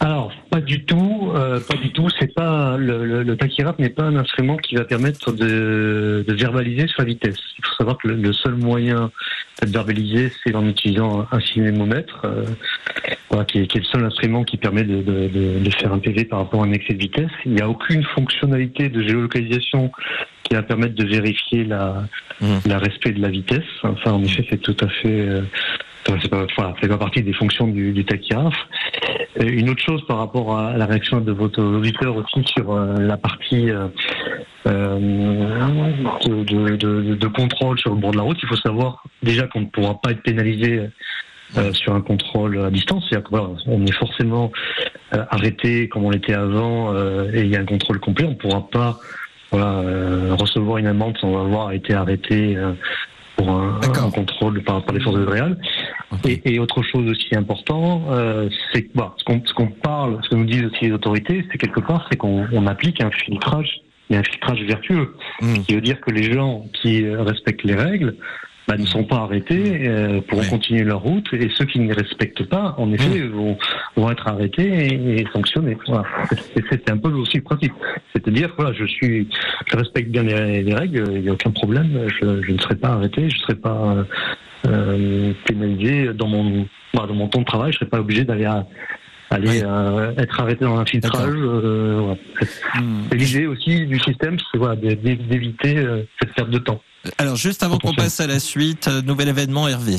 Alors, pas du tout, euh, pas du tout. C'est pas le, le, le n'est pas un instrument qui va permettre de, de verbaliser sur la vitesse. Il faut savoir que le, le seul moyen de verbaliser, c'est en utilisant un cinémomètre, euh, voilà, qui, est, qui est le seul instrument qui permet de, de, de, de faire un PV par rapport à un excès de vitesse. Il n'y a aucune fonctionnalité de géolocalisation qui va permettre de vérifier la, Mhm. la respect de la vitesse. Enfin, en effet, c'est tout à fait. euh, c'est pas, voilà, c'est pas partie des fonctions du, du tachygraphe. Euh, Une autre chose par rapport à la réaction de votre auditeur aussi sur euh, la partie euh, euh, de, de, de- contrôle sur le bord de la route, il faut savoir déjà qu'on ne pourra pas être pénalisé euh, sur un contrôle à distance. C'est-à-dire que, voilà, on est forcément arrêté comme on l'était avant et il y a un contrôle complet. On ne pourra pas voilà, euh, recevoir une amende sans avoir été arrêté euh, pour un, contrôle par, par les forces de réal. Et, et autre chose aussi important, euh, c'est que voilà, ce qu'on ce qu'on parle, ce que nous disent aussi les autorités, c'est quelque part, c'est qu'on on applique un filtrage, et un filtrage vertueux, Mm. qui veut dire que les gens qui respectent les règles bah, ne sont pas arrêtés, euh, pourront Oui. continuer leur route, et ceux qui ne les respectent pas, en effet, vont, vont être arrêtés et, et sanctionnés. Voilà. C'est- C'est un peu aussi le principe. C'est-à-dire, voilà, je suis, je respecte bien les, les règles, il n'y a aucun problème, je, je ne serai pas arrêté, je ne serai pas euh, euh, pénalisé dans mon, bah, dans mon temps de travail, je ne serai pas obligé d'aller à- aller euh, être arrêté dans un filtrage. Euh, voilà. Hmm. L'idée aussi du système, c'est voilà, d'é- d'éviter euh, cette perte de temps. Alors juste avant qu'on passe à la suite, euh, nouvel événement Hervé.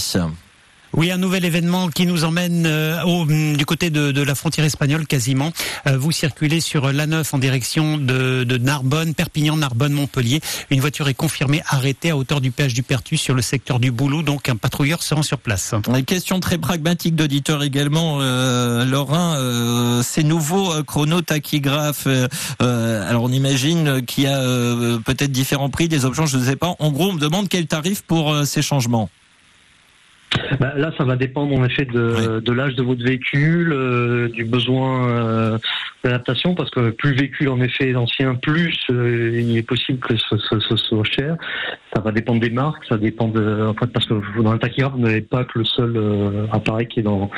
Oui, un nouvel événement qui nous emmène euh, au, hum, du côté de, de la frontière espagnole quasiment. Euh, vous circulez sur l'A9 en direction de, de Narbonne, Perpignan, Narbonne, Montpellier. Une voiture est confirmée arrêtée à hauteur du péage du Pertus sur le secteur du Boulou, donc un patrouilleur se rend sur place. Une question très pragmatique d'auditeur également, euh, Laurent. euh, ces nouveaux chronotachygraphes, alors on imagine qu'il y a peut-être différents prix, des options, je ne sais pas. En gros, on me demande quel tarif pour ces changements. Bah, là, ça va dépendre en effet de, de l'âge de votre véhicule, euh, du besoin euh, d'adaptation, parce que plus le véhicule en effet est ancien, plus euh, il est possible que ce, ce- ce soit cher. Ça va dépendre des marques, ça dépend de, en fait, parce que dans un tachygraphe, vous n'avez pas que le seul appareil qui est dans,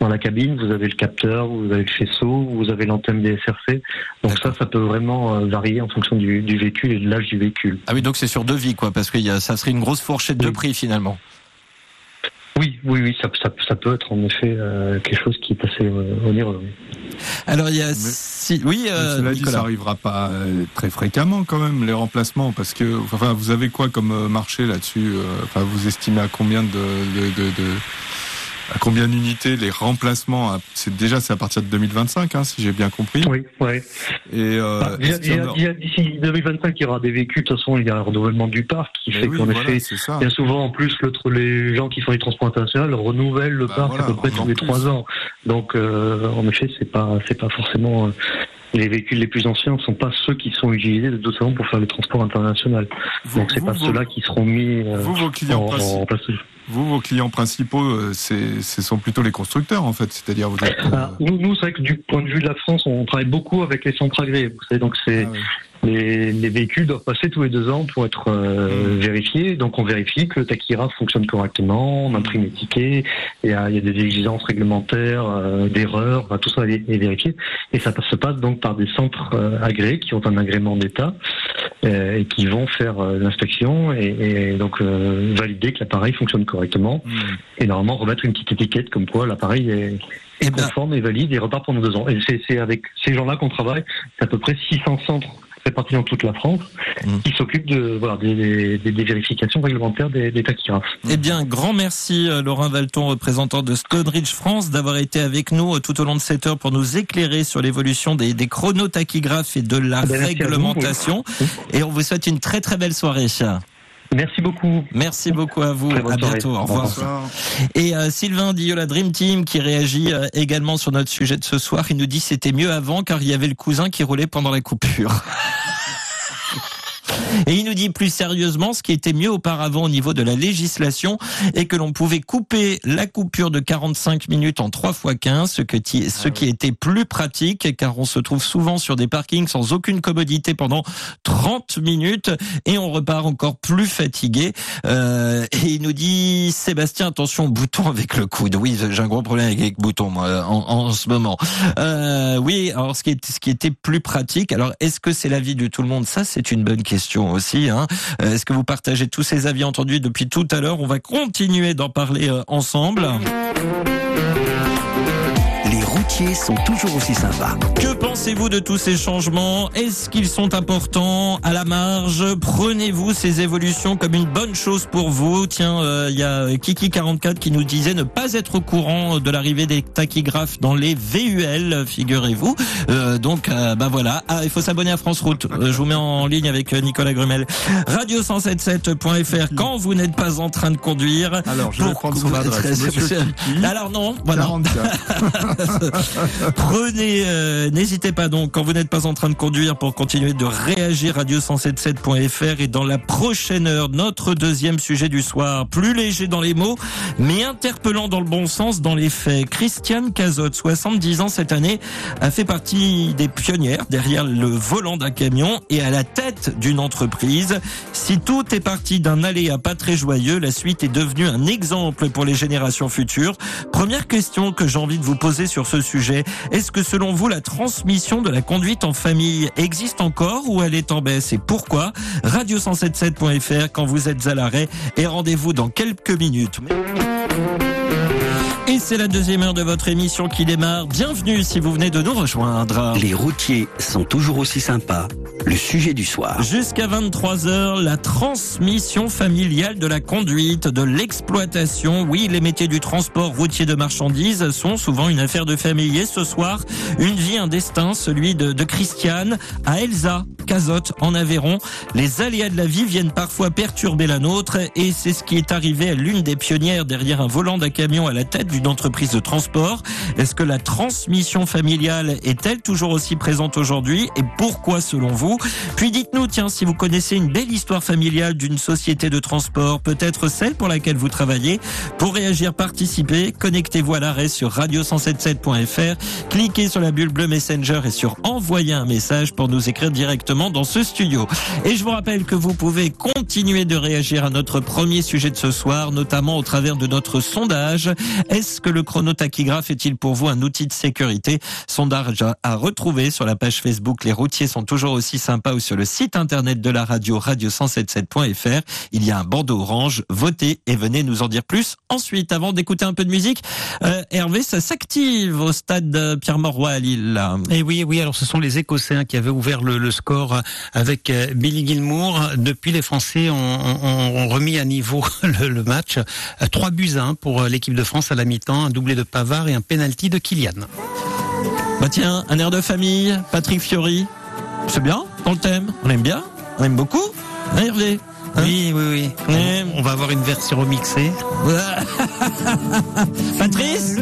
dans la cabine. Vous avez le capteur, vous avez le faisceau, vous avez l'antenne des SRC. Donc ça, ça peut vraiment varier en fonction du, du véhicule et de l'âge du véhicule. Ah oui, donc c'est sur devis, quoi, parce que y a, ça serait une grosse fourchette de prix finalement. Oui, oui, oui, ça, ça, ça peut être en effet euh, quelque chose qui est assez euh, onéreux. oui. Alors il y a, Mais- si, oui, euh, Cela dit, ça arrivera pas euh, très fréquemment quand même les remplacements parce que enfin vous avez quoi comme euh, marché là-dessus Enfin vous estimez à combien de, de, de, de- à combien d'unités les remplacements C'est déjà c'est à partir de 2025 hein, si j'ai bien compris. Oui, ouais. Et euh, Bah, D'ici 2025, il y aura des véhicules. De toute façon, il y a un renouvellement du parc qui Mais fait oui, qu'en voilà, effet, bien souvent, en plus, le, les gens qui font du transport international renouvellent le Bah, parc voilà, à peu près tous les trois ans. Donc, euh, en effet, c'est pas, c'est pas forcément euh, les véhicules les plus anciens ne sont pas ceux qui sont utilisés de toute façon pour faire le transport international. Vous, Donc, c'est pas ceux-là qui seront mis euh, vous, vos clients en, principaux, en place. Vous, vos clients principaux, euh, ce sont plutôt les constructeurs en fait. C'est-à-dire vous êtes. Ah, nous, nous c'est vrai que du point de vue de la France, on travaille beaucoup avec les centres agréés. Vous savez, donc c'est ah oui. Les, les véhicules doivent passer tous les deux ans pour être euh, Mm. vérifiés. Donc on vérifie que le tachyraphe fonctionne correctement, on imprime les tickets, il y a, il y a des exigences réglementaires, euh, d'erreurs, enfin, tout ça est, est vérifié. Et ça se passe donc par des centres euh, agréés qui ont un agrément d'État euh, et qui vont faire euh, l'inspection et, et donc euh, valider que l'appareil fonctionne correctement Hmm. et normalement remettre une petite étiquette comme quoi l'appareil est, Eh est ben- conforme et valide et repart pendant deux ans. Et c'est c'est avec ces gens-là qu'on travaille. C'est à peu près 600 centres répartis dans toute la France Mm. qui s'occupent de voilà des, des- des vérifications réglementaires des, des tachyraphes. Eh bien, grand merci euh, Laurent Valton, représentant de Stoneridge France, d'avoir été avec nous euh, tout au long de cette heure pour nous éclairer sur l'évolution des, des chronotachygraphes et de la Ah ben, vous, réglementation. oui. Et on vous souhaite une très très belle soirée. Merci beaucoup. Merci beaucoup à vous. À bientôt. Au revoir. Bonsoir. Et euh, Sylvain Dio, la Dream Team, qui réagit euh, également sur notre sujet de ce soir, il nous dit c'était mieux avant car il y avait le cousin qui roulait pendant la coupure. Et il nous dit plus sérieusement ce qui était mieux auparavant au niveau de la législation et que l'on pouvait couper la coupure de 45 minutes en 3 fois 15, ce, que ti- ce qui était plus pratique car on se trouve souvent sur des parkings sans aucune commodité pendant 30 minutes et on repart encore plus fatigué. Euh, et il nous dit Sébastien, attention au bouton avec le coude. Oui, j'ai un gros problème avec les boutons moi, en, en ce moment. Euh, oui, alors ce qui, est, ce qui était plus pratique. Alors est-ce que c'est l'avis de tout le monde? Ça, c'est une bonne question Hein. Euh, Est-ce que vous partagez tous ces avis entendus depuis tout à l'heure? On va continuer d'en parler euh, ensemble. Les routiers sont toujours aussi sympas. Que pensez-vous de tous ces changements? Est-ce qu'ils sont importants? À la marge Prenez-vous ces évolutions comme une bonne chose pour vous? Tiens, euh, il y a Kiki44 qui nous disait ne pas être au courant de l'arrivée des tachygraphes dans les VUL, figurez-vous. Euh, donc, euh, bah voilà. Ah, il faut s'abonner à France Route. Euh, je vous mets en ligne avec euh, Nicolas Grumel. Radio177.fr quand vous n'êtes pas en train de conduire. Alors, je vais prendre son adresse. Monsieur Alors non, voilà. 44. Prenez, euh, n'hésitez pas donc quand vous n'êtes pas en train de conduire pour continuer de réagir radio177.fr et dans la prochaine heure notre deuxième sujet du soir, plus léger dans les mots mais interpellant dans le bon sens dans les faits. Christiane Cazotte, 70 ans cette année, a fait partie des pionnières derrière le volant d'un camion et à la tête d'une entreprise. Si tout est parti d'un aléa pas très joyeux, la suite est devenue un exemple pour les générations futures. Première question que j'ai envie de vous poser sur ce sujet. Est-ce que selon vous, la transmission de la conduite en famille existe encore ou elle est en baisse et pourquoi? Radio177.fr quand vous êtes à l'arrêt et rendez-vous dans quelques minutes. Et c'est la deuxième heure de votre émission qui démarre. Bienvenue si vous venez de nous rejoindre. Les routiers sont toujours aussi sympas. Le sujet du soir. Jusqu'à 23h, la transmission familiale de la conduite, de l'exploitation. Oui, les métiers du transport routier de marchandises sont souvent une affaire de famille. Et ce soir, une vie, un destin, celui de, de Christiane à Elsa, Cazotte, en Aveyron. Les aléas de la vie viennent parfois perturber la nôtre et c'est ce qui est arrivé à l'une des pionnières derrière un volant d'un camion à la tête d'une entreprise de transport. Est-ce que la transmission familiale est-elle toujours aussi présente aujourd'hui et pourquoi selon vous? Puis dites-nous, tiens, si vous connaissez une belle histoire familiale d'une société de transport, peut-être celle pour laquelle vous travaillez. Pour réagir, participer, connectez-vous à l'arrêt sur radio177.fr, cliquez sur la bulle bleue Messenger et sur envoyer un message pour nous écrire directement dans ce studio. Et je vous rappelle que vous pouvez continuer de réagir à notre premier sujet de ce soir, notamment au travers de notre sondage. Est-ce que le chronotachygraphe est-il pour vous un outil de sécurité? Sondage à- retrouver sur la page Facebook Les routiers sont toujours aussi sympas ou sur le site internet de la radio radio177.fr. Il y a un bandeau orange. Votez et venez nous en dire plus. Ensuite, avant d'écouter un peu de musique, euh, Hervé, ça s'active au stade Pierre-Mauroy à Lille. Et oui, oui. Alors, ce sont les Écossais qui avaient ouvert le, score avec euh, Billy Gilmour. Depuis, les Français ont, remis à niveau le, match. Trois buts un pour euh, l'équipe de France à la mi-temps, un doublé de Pavard et un penalty de Kylian. Bah tiens, un air de famille, Patrick Fiori. C'est bien, dans le thème. On aime bien, on aime beaucoup. Hein, Hervé Hein oui, oui, oui. On va avoir une version remixée. Patrice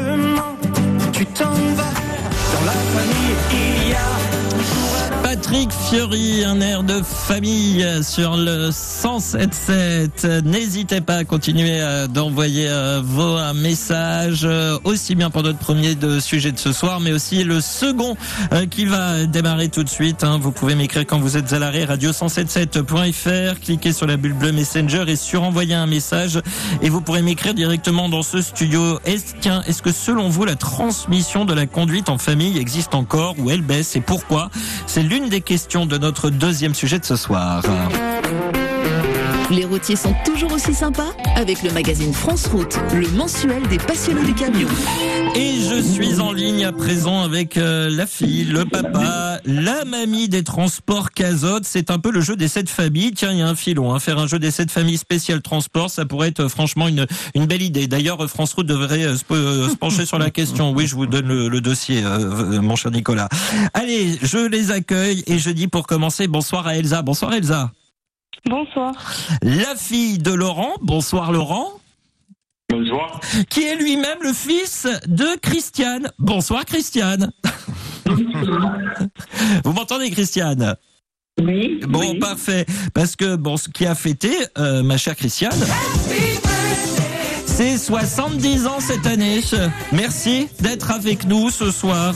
Patrick Fiori, un air de famille sur le 107.7. N'hésitez pas à continuer à- d'envoyer euh, vos euh, messages, euh, aussi bien pour notre premier sujet de ce soir, mais aussi le second euh, qui va démarrer tout de suite. hein. Vous pouvez m'écrire quand vous êtes à l'arrêt, radio177.fr, cliquez sur la bulle bleue Messenger et sur envoyer un message et vous pourrez m'écrire directement dans ce studio. Est-ce que selon vous la transmission de la conduite en famille existe encore ou elle baisse et pourquoi? C'est l'une des questions de notre deuxième sujet de ce soir. Les routiers sont toujours aussi sympas avec le magazine France Route, le mensuel des passionnés du camion. Et je suis en ligne à présent avec euh, la fille, le papa, la mamie des transports Cazotte. C'est un peu le jeu des sept familles. Tiens, il y a un filon. Hein. Faire un jeu des sept familles spécial transport, ça pourrait être euh, franchement une, une belle idée. D'ailleurs, euh, France Route devrait se, pencher sur la question. Oui, je vous donne le, le dossier, mon cher Nicolas. Allez, je les accueille et je dis pour commencer bonsoir à Elsa. Bonsoir Elsa. Bonsoir. La fille de Laurent. Bonsoir Laurent. Bonsoir. Qui est lui-même le fils de Christiane. Bonsoir Christiane. Vous m'entendez Christiane? Oui. Bon, oui. parfait. Parce que, bon, ce qui a fêté, euh, ma chère Christiane, c'est 70 ans cette année. Merci d'être avec nous ce soir.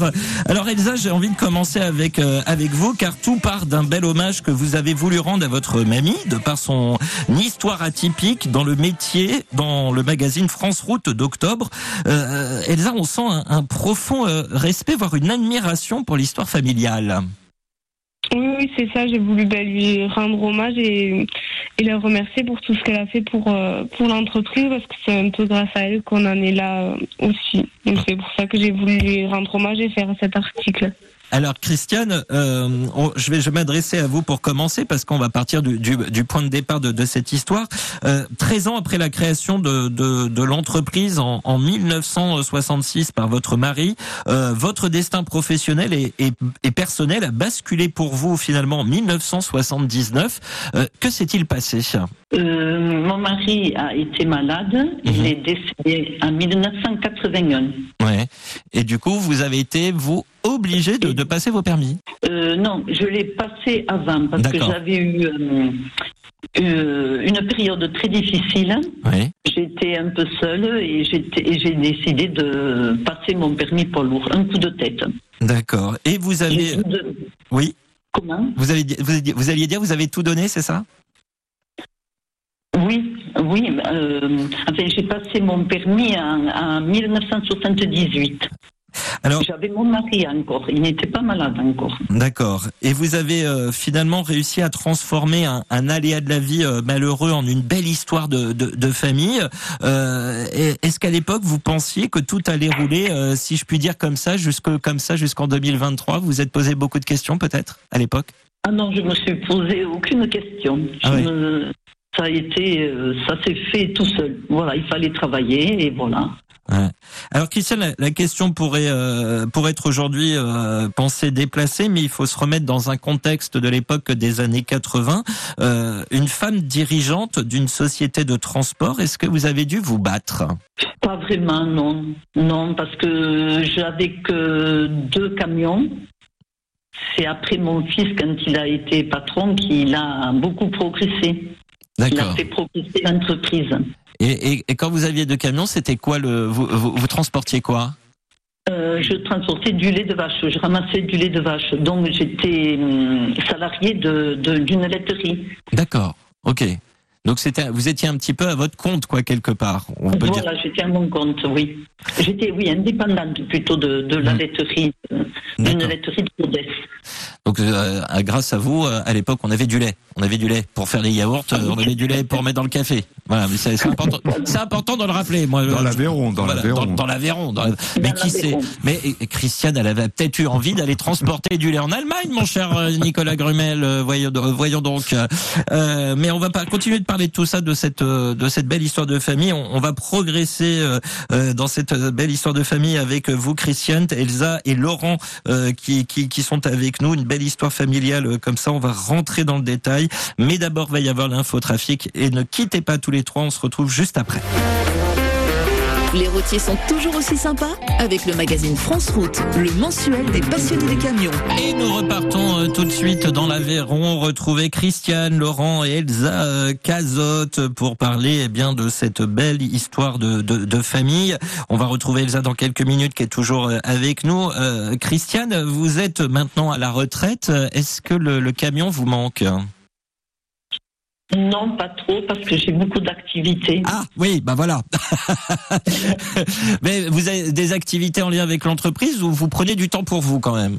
Alors Elsa, j'ai envie de commencer avec euh, avec vous car tout part d'un bel hommage que vous avez voulu rendre à votre mamie de par son histoire atypique dans le métier, dans le magazine France Route d'octobre. Euh, Elsa, on sent un, un profond euh, respect, voire une admiration pour l'histoire familiale. Oui, oui, c'est ça. J'ai voulu ben, lui rendre hommage et, et la remercier pour tout ce qu'elle a fait pour, euh, pour l'entreprise parce que c'est un peu grâce à elle qu'on en est là euh, aussi. Donc c'est pour ça que j'ai voulu lui rendre hommage et faire cet article. Alors Christiane, euh, on- je vais, je m'adresser à vous pour commencer parce qu'on va partir du, du, du point de départ de, de cette histoire. Euh, 13 ans après la création de, de, de l'entreprise en, en 1966 par votre mari, euh, votre destin professionnel et, et, et personnel a basculé pour vous finalement en 1979. Euh, que s'est-il passé? Euh, mon mari a été malade. Il Mhm. est décédé en 1981. Ouais. Et du coup, vous avez été vous obligé de, de passer vos permis. Euh, non, je l'ai passé avant parce que j'avais eu euh, euh, une période très difficile. Oui. J'étais un peu seule et j'ai décidé de passer mon permis poids lourd, un coup de tête. D'accord. Et vous avez, de- oui, Comment? Vous avez, vous, avez dit- vous alliez dire, vous avez tout donné, c'est ça? Oui, oui. euh, enfin, j'ai passé mon permis en, en 1978. Alors, J'avais mon mari encore. Il n'était pas malade encore. D'accord. Et vous avez euh, finalement réussi à transformer un, un aléa de la vie euh, malheureux en une belle histoire de, de, de famille. Euh, Est-ce qu'à l'époque vous pensiez que tout allait rouler, si je puis dire comme ça, jusque comme ça jusqu'en 2023 Vous vous êtes posé beaucoup de questions peut-être à l'époque? Ah non, je me suis posé aucune question. Ah Je me- Ça a été, euh, ça s'est fait tout seul. Voilà, il fallait travailler et voilà. Ouais. Alors Christiane, la, la question pourrait euh, pour être aujourd'hui euh, pensée déplacée, mais il faut se remettre dans un contexte de l'époque des années 80. Euh, une femme dirigeante d'une société de transport, est-ce que vous avez dû vous battre? Pas vraiment, non. Non, parce que j'avais que deux camions. C'est après mon fils, quand il a été patron, qu'il a beaucoup progressé. D'accord. fait progresser l'entreprise. Et, et, et quand vous aviez deux camions, c'était quoi le vous, vous, vous transportiez quoi? Euh, je transportais du lait de vache, je ramassais du lait de vache. Donc j'étais hum, salarié de- de- d'une laiterie. D'accord. Ok. Donc c'était vous étiez un petit peu à votre compte quoi quelque part. On peut dire. Voilà, j'étais à mon compte, oui. J'étais, oui, indépendante plutôt de, de la Mhm. laiterie, euh, d'une laiterie de Rodez. Donc euh, grâce à vous, euh, à l'époque, on avait du lait. On avait du lait pour faire les yaourts. euh, on avait du lait pour mettre dans le café. Voilà, mais c'est c'est important. C'est important de le rappeler. Moi, Dans l'Aveyron, dans voilà, l'Aveyron. Dans, dans l'Aveyron. dans la- Mais qui sait. Mais Christiane, elle avait peut-être eu envie d'aller transporter du lait en Allemagne, mon cher Nicolas Grumel. euh, Voyons, euh, voyons donc. Euh, mais on va pas continuer de parler de tout ça, de cette euh, de cette belle histoire de famille. On, on va progresser euh, euh, dans cette belle histoire de famille avec vous, Christiane, Elsa et Laurent, qui, qui qui sont avec nous. Une belle histoire familiale comme ça. On va rentrer dans le détail. Mais d'abord, va y avoir l'infotrafic et ne quittez pas tous les trois. On se retrouve juste après. Les routiers sont toujours aussi sympas avec le magazine France Route, le mensuel des passionnés des camions. Et nous repartons euh, tout de suite dans l'Aveyron, retrouver Christiane, Laurent et Elsa euh, Cazotte pour parler eh bien de cette belle histoire de, famille. On va retrouver Elsa dans quelques minutes qui est toujours euh, avec nous. Euh, Christiane, vous êtes maintenant à la retraite. Est-ce que le camion vous manque? Non, pas trop, parce que j'ai beaucoup d'activités. Ah oui, bah voilà. Mais vous avez des activités en lien avec l'entreprise ou vous prenez du temps pour vous quand même?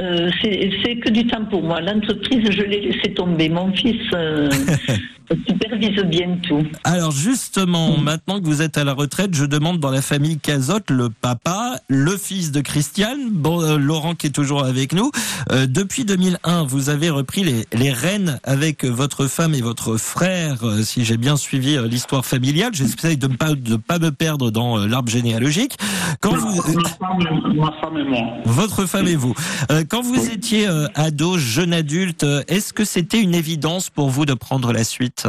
Euh, c'est que du temps pour moi. L'entreprise, je l'ai laissé tomber. Mon fils euh, supervise bien tout. Alors justement, maintenant que vous êtes à la retraite, je demande dans la famille Cazotte, le papa, le fils de Christiane, bon, euh, Laurent qui est toujours avec nous. Depuis 2001, vous avez repris les, les rênes avec votre femme et votre frère, si j'ai bien suivi l'histoire familiale. J'essaie de ne pas, de pas me perdre dans l'arbre généalogique. Quand vous, Ma femme, ma femme et moi. votre femme et vous. Euh, quand vous étiez euh, ado, jeune adulte, euh, est-ce que c'était une évidence pour vous de prendre la suite?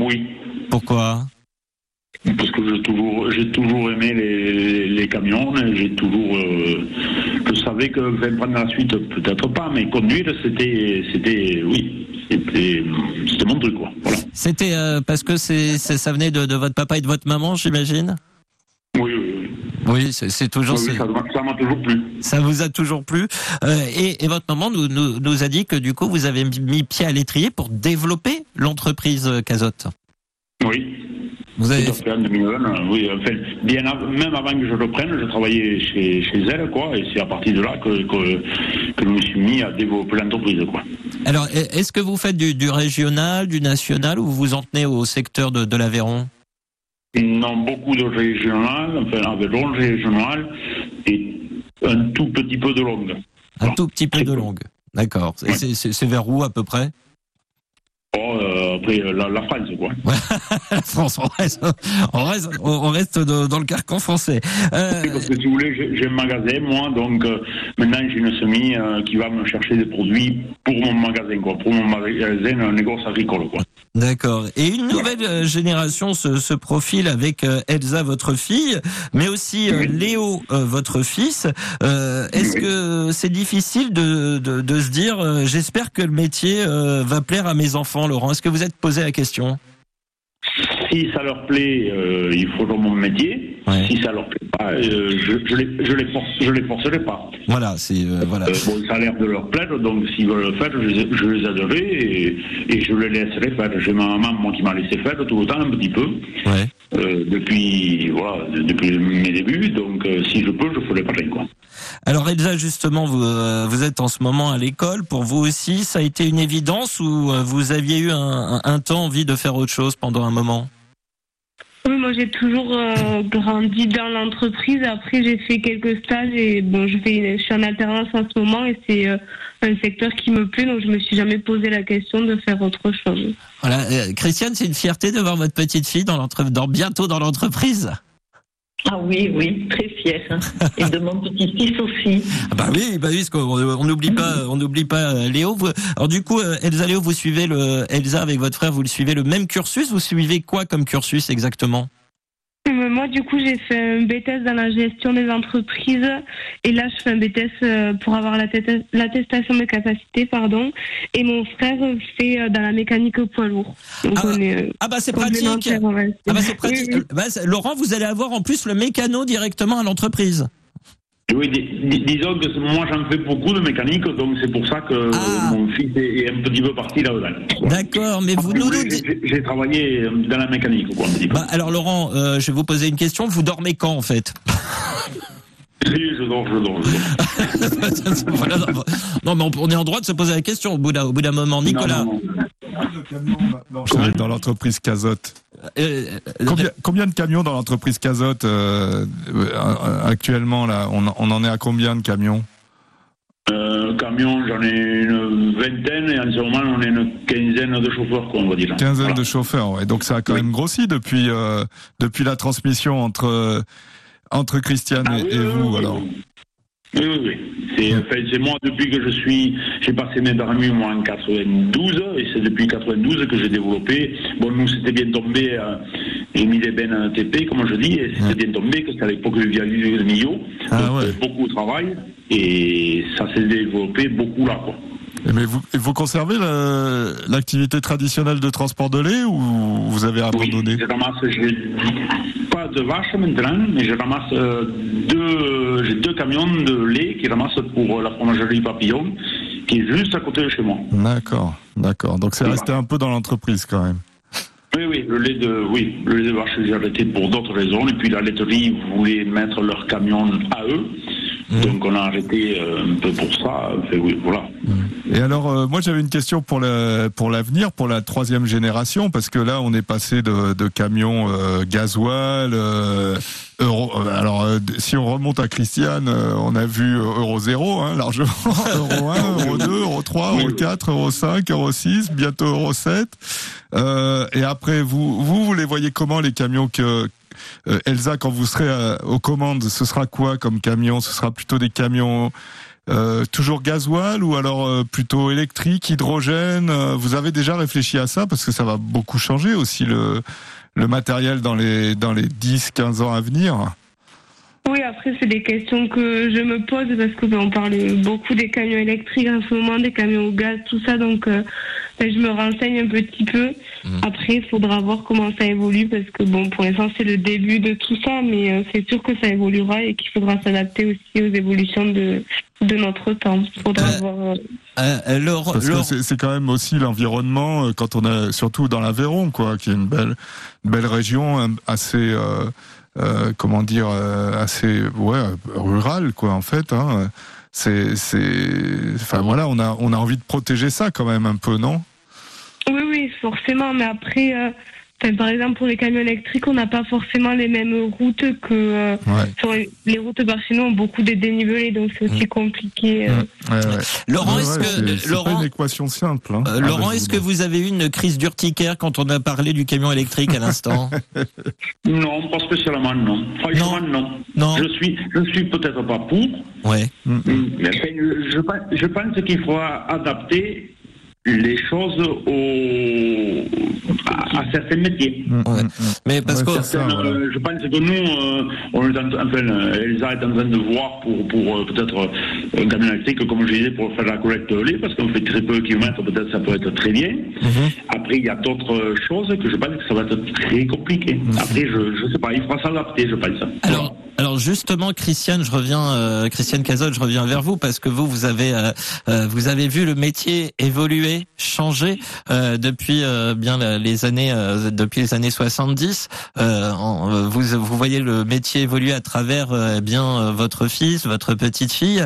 Oui. Pourquoi? Parce que j'ai toujours, j'ai toujours aimé les, les camions. J'ai toujours, euh, je savais que enfin, prendre la suite, peut-être pas, mais conduire, c'était, c'était, oui, c'était, c'était mon truc, quoi. Voilà. C'était euh, parce que c'est- ça venait de, de votre papa et de votre maman, j'imagine? Oui, oui, oui. C'est, toujours... Oui, ça m'a ça m'a toujours plu. ça vous a toujours plu. Euh, et, et votre maman nous, nous, nous a dit que du coup, vous avez mis pied à l'étrier pour développer l'entreprise euh, Cazotte. Oui. Vous avez fait, en 2001, oui. Enfin, bien même avant que je reprenne, je travaillais chez, chez elle, quoi, et c'est à partir de là que, que, que je me suis mis à développer l'entreprise, quoi. Alors, est-ce que vous faites du, du régional, du national, ou vous vous en tenez au secteur de, de l'Aveyron? Non, beaucoup de régional, enfin, Aveyron régional, et un tout petit peu de longue. Un tout petit peu de longue. D'accord. Et c'est- vers où à peu près? Oh, euh, après, euh, la, la France, quoi. La France, on reste, on reste, on reste de- dans le carcan français. Euh, Parce que si vous voulez, j'ai un magasin, moi, donc euh, maintenant j'ai une semi qui va me chercher des produits pour mon magasin, quoi, pour mon magasin, un négoce agricole, quoi. D'accord. Et une nouvelle euh, génération se, se profile avec euh, Elsa, votre fille, mais aussi euh, Léo, votre fils. Euh, Est-ce que c'est difficile de, de, de se dire, j'espère que le métier va plaire à mes enfants, Laurent? Est-ce que vous êtes posé la question? Si ça leur plaît, euh, ils feront mon métier. Si ça leur plaît pas, euh, je, je, les, je, les force, je les forcerai pas. Voilà, c'est euh, voilà. Euh, bon, ça a l'air de leur plaire, donc s'ils veulent le faire, je, les- je les aiderai et, et je les laisserai faire. J'ai ma maman, moi, qui m'a laissé faire tout le temps, un petit peu, Ouais. depuis, voilà, de- depuis mes débuts, donc si je peux, je ferai pareil, quoi. Alors Elsa, justement, vous, vous êtes en ce moment à l'école. Pour vous aussi, ça a été une évidence ou vous aviez eu un, un- un temps envie de faire autre chose pendant un moment? Oui, moi j'ai toujours euh, grandi dans l'entreprise. Après, j'ai fait quelques stages et bon, je, fais, je suis en alternance en ce moment et c'est euh, un secteur qui me plaît, donc je me suis jamais posé la question de faire autre chose. Voilà, euh, Christiane, c'est une fierté de voir votre petite fille dans dans, bientôt dans l'entreprise. Ah oui, oui, très fière. hein. Et de mon petit-fils aussi. Ah bah oui, bah oui, parce qu'on on n'oublie pas, on n'oublie pas euh, Léo. Alors du coup, euh, Elsa, Léo, vous suivez le Elsa avec votre frère, vous le suivez le même cursus. Vous suivez quoi comme cursus exactement? Euh, Moi, du coup, j'ai fait un BTS dans la gestion des entreprises et là, je fais un BTS euh, pour avoir l'attesta- l'attestation de capacités, pardon. Et mon frère fait euh, dans la mécanique au poids lourd. Donc, on est, euh, Ah bah c'est pratique. Ah bah c'est pratique. Oui, oui. Bah, Laurent, vous allez avoir en plus le mécano directement à l'entreprise. Oui, dis- dis- disons que moi j'en fais beaucoup de mécanique, donc c'est pour ça que mon fils est, est un petit peu parti là-dedans. D'accord, mais vous nous, nous J'ai travaillé dans la mécanique, quoi, un petit peu. Bah, alors Laurent, euh, je vais vous poser une question. Vous dormez quand en fait Si, je dors, je dors, je dors. Voilà, non, non, mais on on est en droit de se poser la question au bout d'un au bout d'un moment. Nicolas. Dans l'entreprise Cazotte. Euh, Combien, combien de camions dans l'entreprise Cazotte euh, euh, actuellement là? On, en- on en est à combien de camions? Euh, camion, j'en ai une vingtaine et en ce moment on est une quinzaine de chauffeurs, quoi, on va dire. Quinzaine de chauffeurs, ouais. Donc ça a quand même grossi depuis euh, depuis la transmission entre euh, entre Christiane et, et vous alors. Oui, oui, oui. C'est enfin, c'est moi, depuis que je suis. J'ai passé mes permis, moi, en 92, et c'est depuis 92 que j'ai développé. Bon, nous, c'était bien tombé. euh, j'ai mis des bennes TP, comme je dis, et c'était bien tombé que c'était à l'époque du Vialu de Millau. Ah euh, beaucoup de travail, et ça s'est développé beaucoup là, quoi. Et Mais vous, conservez la- l'activité traditionnelle de transport de lait ou vous avez abandonné Je ramasse, j'ai pas de vaches maintenant, mais je ramasse euh, deux, j'ai deux camions de lait qui ramassent pour la fromagerie Papillon, qui est juste à côté de chez moi. D'accord, d'accord. Donc c'est resté un peu dans l'entreprise quand même. Oui, oui, le lait de, oui, le lait de vache, j'ai arrêté pour d'autres raisons. Et puis la laiterie voulait mettre leur camion à eux. Donc on a arrêté euh, un peu pour ça. Enfin, oui, voilà. Et alors, euh, moi j'avais une question pour le pour l'avenir, pour la troisième génération, parce que là on est passé de, de camions euh, gasoil, euh, euro. euh, alors euh, si on remonte à Christiane, euh, on a vu euro 0, hein, largement, euro 1, euro 2, euro 3, euro 4, euro 5, euro 6, bientôt euro 7. Euh, et après, vous, vous vous les voyez comment les camions que euh, Elsa, quand vous serez euh, aux commandes, ce sera quoi comme camion? Ce sera plutôt des camions euh, toujours gasoil ou alors euh, plutôt électrique, hydrogène? Euh, Vous avez déjà réfléchi à ça parce que ça va beaucoup changer aussi le, le matériel dans les dans les 10-15 ans à venir. Oui, après, c'est des questions que je me pose parce que ben, on parle beaucoup des camions électriques en ce moment, des camions au gaz, tout ça. Donc, euh, ben, je me renseigne un petit peu. Mhm. Après, il faudra voir comment ça évolue parce que bon, pour l'instant, c'est le début de tout ça, mais euh, c'est sûr que ça évoluera et qu'il faudra s'adapter aussi aux évolutions de, de notre temps. Il faudra Euh, voir. euh, Euh, Parce que c'est- quand même aussi l'environnement quand on a surtout dans l'Aveyron quoi, qui est une belle une belle région assez euh, euh, comment dire euh, assez ouais rurale quoi en fait. Hein. C'est c'est enfin voilà on a on a envie de protéger ça quand même un peu non? Oui, oui, forcément, mais après, euh, enfin, par exemple, pour les camions électriques, on n'a pas forcément les mêmes routes que. euh, Ouais. sur les, les routes par chez nous ont beaucoup de dénivelé, donc c'est aussi compliqué. euh. Ouais, ouais. Laurent, est-ce que c'est- Laurent, pas une équation simple hein. euh, Ah, Laurent, est-ce que vous avez eu une crise d'urticaire quand on a parlé du camion électrique à l'instant Non, pas spécialement, non. Franchement, non. Non. Je suis, je suis peut-être pas pour, Ouais. mais enfin, je, je pense- je pense qu'il faudra adapter les choses au, à, à certains métiers. Ouais. Mais parce que euh, je pense que nous, euh, on est en, enfin, Elsa est en train de voir pour, pour euh, peut-être euh, un camion électrique, comme je disais, pour faire la collecte de lait, parce qu'on fait très peu de kilomètres, peut-être ça peut être très bien. Après, il y a d'autres choses que je pense que ça va être très compliqué. Après, je ne sais pas, il faudra s'adapter, je pense. Alors, alors justement, Christiane, je reviens, euh, Christiane Cazol, je reviens vers vous parce que vous, vous avez, vous avez vu le métier évoluer, changer euh, depuis euh, bien les années, euh, depuis les années 70. Euh, en- euh, vous, vous voyez le métier évoluer à travers euh, bien euh, votre fils, votre petite fille.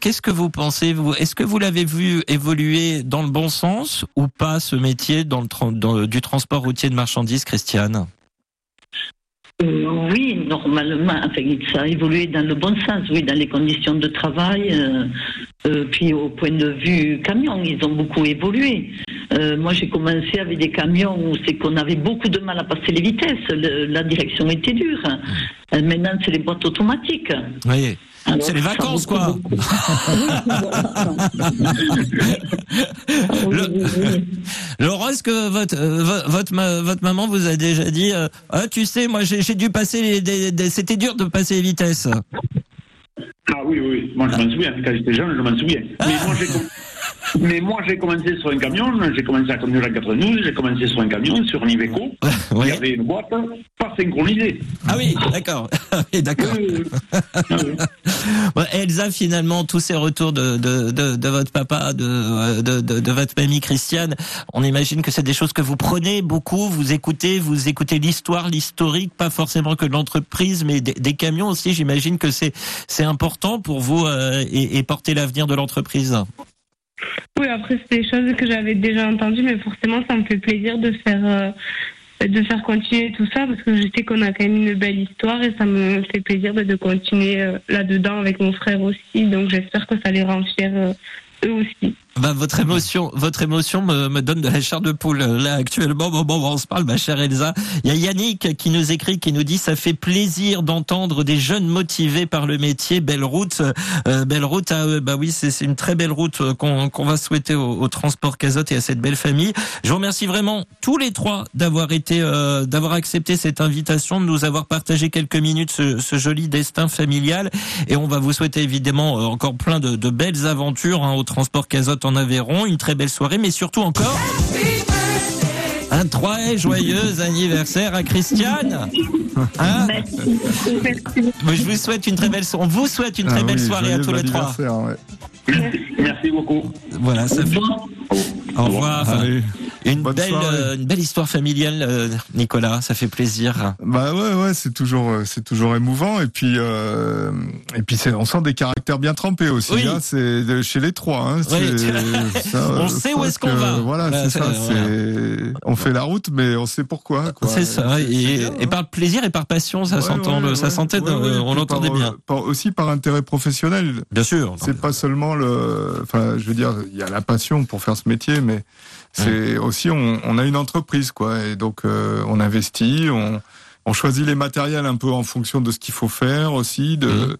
Qu'est-ce que vous pensez vous? Est-ce que vous l'avez vu évoluer dans le bon sens ou pas ce métier dans le tran- dans, du transport routier de marchandises, Christiane? Euh, oui, normalement, enfin, ça a évolué dans le bon sens, oui, dans les conditions de travail. euh, euh, puis au point de vue camion, ils ont beaucoup évolué. Euh, moi, j'ai commencé avec des camions où c'est qu'on avait beaucoup de mal à passer les vitesses. Le- la direction était dure. Euh, maintenant, c'est les boîtes automatiques. Alors, C'est les vacances, quoi. Laurent, est-ce que votre, euh, vo- votre, ma- votre maman vous a déjà dit euh, Ah, tu sais, moi j'ai dû passer les. des- des- C'était dur de passer les vitesses. Ah oui, oui, moi je m'en souviens, quand j'étais jeune, je m'en souviens. Mais moi j'ai mais moi, j'ai commencé sur un camion, j'ai commencé à conduire la 92, j'ai commencé sur un camion, sur un Iveco. Il y avait une boîte pas synchronisée. Ah oui, d'accord. Ah oui, d'accord. Ouais, Elsa, finalement, tous ces retours de, de, de, de votre papa, de, de, de, votre mamie Christiane, on imagine que c'est des choses que vous prenez beaucoup, vous écoutez, vous écoutez l'histoire, l'historique, pas forcément que de l'entreprise, mais des, des camions aussi. J'imagine que c'est c'est important pour vous euh, et, et porter l'avenir de l'entreprise. Oui, après, c'est des choses que j'avais déjà entendues, mais forcément, ça me fait plaisir de faire, euh, de faire continuer tout ça, parce que je sais qu'on a quand même une belle histoire et ça me fait plaisir de, continuer euh, là-dedans avec mon frère aussi. Donc, j'espère que ça les rend fiers euh, eux aussi. Bah, votre émotion, votre émotion me, me donne de la chair de poule. Là, actuellement, au moment où on se parle, ma chère Elsa, il y a Yannick qui nous écrit, qui nous dit, ça fait plaisir d'entendre des jeunes motivés par le métier. Belle route, euh, belle route à eux. Bah oui, c'est une très belle route euh, qu'on qu'on va souhaiter au, au transport Cazotte et à cette belle famille. Je vous remercie vraiment tous les trois d'avoir été, euh, d'avoir accepté cette invitation, de nous avoir partagé quelques minutes ce, ce joli destin familial. Et on va vous souhaiter évidemment euh, encore plein de, de belles aventures hein, au transport Cazotte en Aveyron, une très belle soirée, mais surtout encore un très joyeux anniversaire à Christiane. Hein je vous souhaite une très belle soirée. On vous souhaite une très Ah belle oui, soirée à tous les trois. ouais. Merci beaucoup. Voilà, ça fait. Au revoir. Allez, Une bonne belle, euh, une belle histoire familiale, euh, Nicolas. Ça fait plaisir. Bah ouais, ouais, c'est toujours, euh, c'est toujours émouvant. Et puis, euh, et puis, c'est, on sent des caractères bien trempés aussi. Oui. hein, c'est de- chez les trois. Hein, Oui. ça, On sait où est-ce qu'on que, va. Voilà, c'est ça. voilà. on fait la route, mais on sait pourquoi. quoi. C'est ça. Et, bien, et par plaisir et par passion, ça Ouais, s'entend. ouais, ça ouais. s'entend. Ouais, ouais, on l'entendait par, bien. par- aussi par intérêt professionnel. Bien sûr. C'est pas seulement le. Enfin, je veux dire, il y a la passion pour faire ce métier, mais c'est aussi on, on a une entreprise, quoi, et donc euh, on investit, on, on choisit les matériels un peu en fonction de ce qu'il faut faire aussi. De,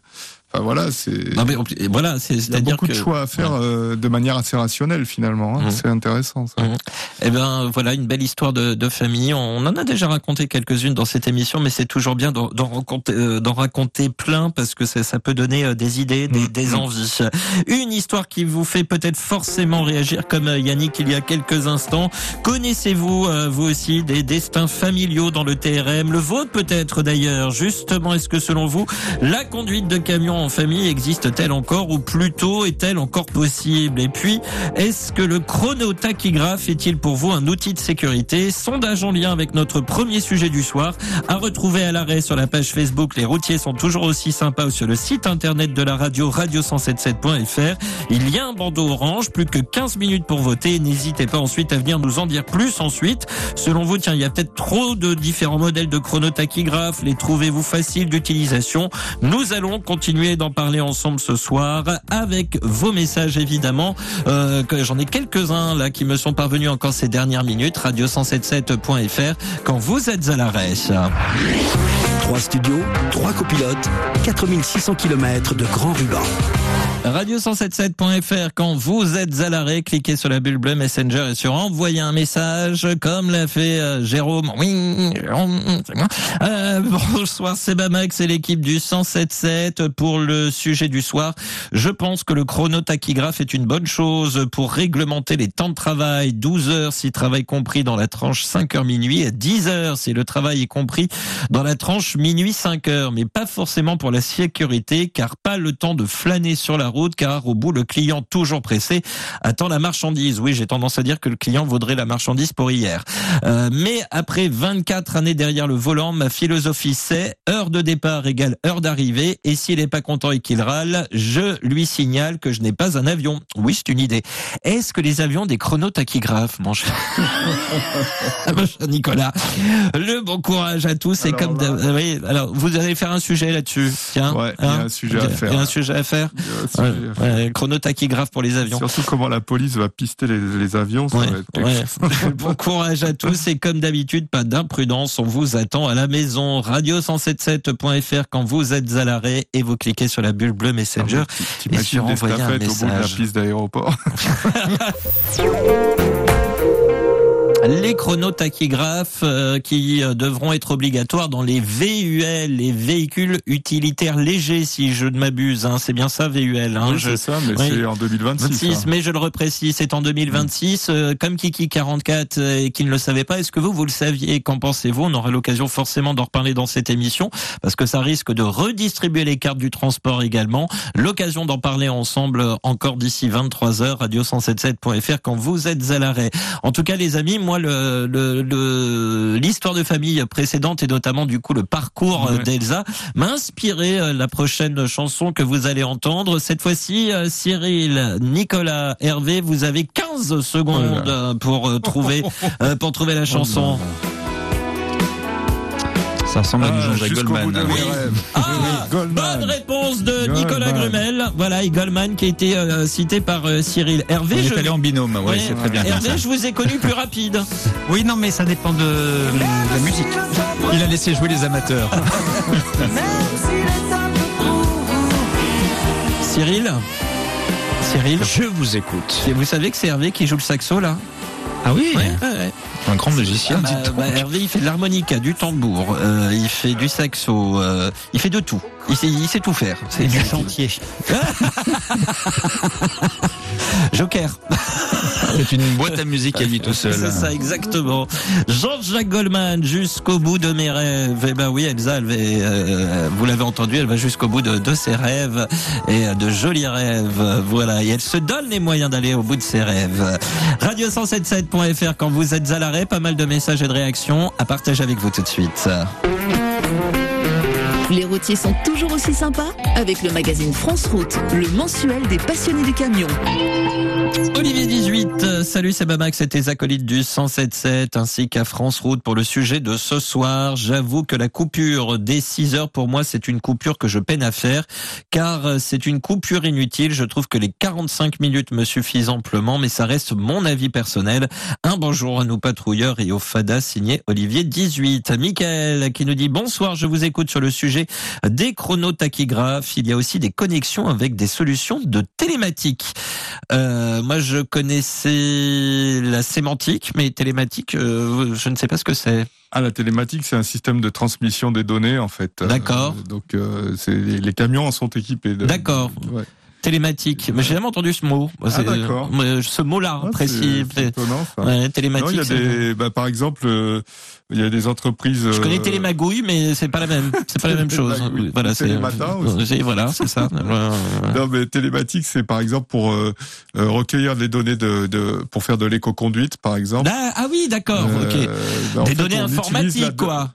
Enfin, voilà, c'est. Non mais voilà, c'est Il y a beaucoup que de choix à faire euh, de manière assez rationnelle finalement. hein. Mhm. C'est intéressant ça. Mhm. Eh ben voilà une belle histoire de, de famille. On en a déjà raconté quelques-unes dans cette émission, mais c'est toujours bien d'en raconter, euh, raconter plein parce que ça, ça peut donner euh, des idées, des, des envies. Une histoire qui vous fait peut-être forcément réagir, comme euh, Yannick il y a quelques instants. Connaissez-vous euh, vous aussi des destins familiaux dans le TRM, le vôtre peut-être d'ailleurs. Justement, est-ce que selon vous la conduite de camion en famille existe-t-elle encore ou plutôt est-elle encore possible? Et puis, est-ce que le chronotachygraphe est-il pour vous un outil de sécurité? Sondage en lien avec notre premier sujet du soir, à retrouver à l'arrêt sur la page Facebook. Les routiers sont toujours aussi sympas ou sur le site internet de la radio radio177.fr. Il y a un bandeau orange, plus que 15 minutes pour voter. N'hésitez pas ensuite à venir nous en dire plus ensuite. Selon vous, tiens, il y a peut-être trop de différents modèles de chronotachygraphe. Les trouvez-vous faciles d'utilisation? Nous allons continuer d'en parler ensemble ce soir avec vos messages évidemment. Euh, j'en ai quelques-uns là qui me sont parvenus encore ces dernières minutes. Radio177.fr quand vous êtes à l'arrêt. Trois studios, trois copilotes, 4600 km de grand ruban. Radio177.fr quand vous êtes à l'arrêt, cliquez sur la bulle bleue Messenger et sur envoyer un message comme l'a fait euh, Jérôme. Oui, moi. Euh, bonsoir, c'est Bamax et l'équipe du 177 pour le sujet du soir. Je pense que le chronotachygraphe est une bonne chose pour réglementer les temps de travail. 12 heures si travail compris dans la tranche 5 heures minuit et 10 heures si le travail est compris dans la tranche minuit 5 heures, mais pas forcément pour la sécurité, car pas le temps de flâner sur la route, car au bout, le client toujours pressé attend la marchandise. Oui, j'ai tendance à dire que le client vaudrait la marchandise pour hier. Euh, mais après 24 années derrière le volant, ma philosophie c'est heure de départ égale heure d'arrivée, et s'il n'est pas content et qu'il râle, je lui signale que je n'ai pas un avion. Oui, c'est une idée. Est-ce que les avions des chronotachygraphes, mon cher mon cher Nicolas Le bon courage à tous. Et Alors comme là- oui, alors vous allez faire un sujet là-dessus. Tiens, Ouais, il y a hein un sujet à faire. Il y a un sujet à faire. Sujet. Ouais, pour les avions. Surtout comment la police va pister les, les avions, ça va être bon courage à tous et comme d'habitude, pas d'imprudence, on vous attend à la maison. Radio177.fr quand vous êtes à l'arrêt et vous cliquez sur la bulle bleue Messenger. Ah T'imagines sur des envoyer un stafettes au bout de la message. piste d'aéroport. Les chronotachygraphes euh, qui euh, devront être obligatoires dans les VUL, les véhicules utilitaires légers, si je ne m'abuse. Hein. C'est bien ça, VUL. Hein. Oui, Je- c'est ça, mais Oui. c'est en 2026. 26, hein. mais je le reprécise, c'est en 2026. Euh, comme Kiki 44 euh, et qui ne le savait pas, est-ce que vous, vous le saviez? Qu'en pensez-vous? On aura l'occasion forcément d'en reparler dans cette émission, parce que ça risque de redistribuer les cartes du transport également. L'occasion d'en parler ensemble euh, encore d'ici 23h, radio177.fr, quand vous êtes à l'arrêt. En tout cas, les amis, moi, le le- le- l'histoire de famille précédente et notamment du coup le parcours euh, Ouais. d'Elsa m'a inspiré euh, la prochaine chanson que vous allez entendre. Cette fois-ci, euh, Cyril, Nicolas, Hervé, vous avez 15 secondes Oh pour trouver pour trouver la chanson. Ça ressemble à du Ah, Jean-Jacques Goldman. de hein. Ah, Goldman. bonne réponse de Goldman. Nicolas Grumel. Voilà, et Goldman qui a été euh, cité par euh, Cyril. Hervé, On je... est allé en binôme, ouais, Ouais, c'est très bien. Hervé, ça. je vous ai connu plus rapide. Oui, non, mais ça dépend de, de la musique. Il a laissé jouer les amateurs. Cyril? Cyril? Je vous écoute. Et vous savez que c'est Hervé qui joue le saxo là? Ah oui, Ouais, ouais, ouais. un grand magicien. Ah, bah, bah, Hervé, il fait de l'harmonica, du tambour, euh, il fait du saxo, euh, il fait de tout. Il sait, il sait tout faire. C'est du chantier. Joker. C'est une boîte à musique à lui tout seul. C'est ça, exactement. Jean-Jacques Goldman, jusqu'au bout de mes rêves. Eh ben oui, Elsa, elle va, euh, vous l'avez entendu, elle va jusqu'au bout de, de ses rêves et de jolis rêves. Voilà. Et elle se donne les moyens d'aller au bout de ses rêves. Radio177.fr quand vous êtes à l'arrêt, pas mal de messages et de réactions à partager avec vous tout de suite. Les routiers sont toujours aussi sympas avec le magazine France Route, le mensuel des passionnés du camion. Olivier 18, Euh, salut, c'est Bamax, c'était acolytes du 107.7 ainsi qu'à France Route pour le sujet de ce soir. J'avoue que la coupure des 6 heures pour moi c'est une coupure que je peine à faire car euh, c'est une coupure inutile. Je trouve que les 45 minutes me suffisent amplement mais ça reste mon avis personnel. Un bonjour à nos patrouilleurs et au FADA signé Olivier 18. Michael qui nous dit bonsoir, je vous écoute sur le sujet des chronotachygraphes. Il y a aussi des connexions avec des solutions de télématique. Euh, moi, je connaissais la sémantique, mais télématique, euh, je ne sais pas ce que c'est. Ah, la télématique, c'est un système de transmission des données, en fait. D'accord. Euh, donc, euh, les, les camions en sont équipés. D'accord. Ouais. Télématique. Mais j'ai jamais entendu ce mot. Ah, d'accord. euh, Ce mot-là, Ah, précis. c'est- étonnant, ça. Ouais, Non, télématique. il y a c'est- des, bah, par exemple, euh, il y a des entreprises. Je connais euh, télémagouille, mais c'est pas la même. C'est pas la même chose. Voilà, c'est. Télématin aussi. c'est- Voilà, c'est ça. Euh, Non, mais télématique, c'est par exemple pour euh, euh, recueillir les données de, de pour faire de l'éco-conduite, par exemple. Ah, ah oui, d'accord. Euh, ok. bah, Des fait, données informatiques, quoi.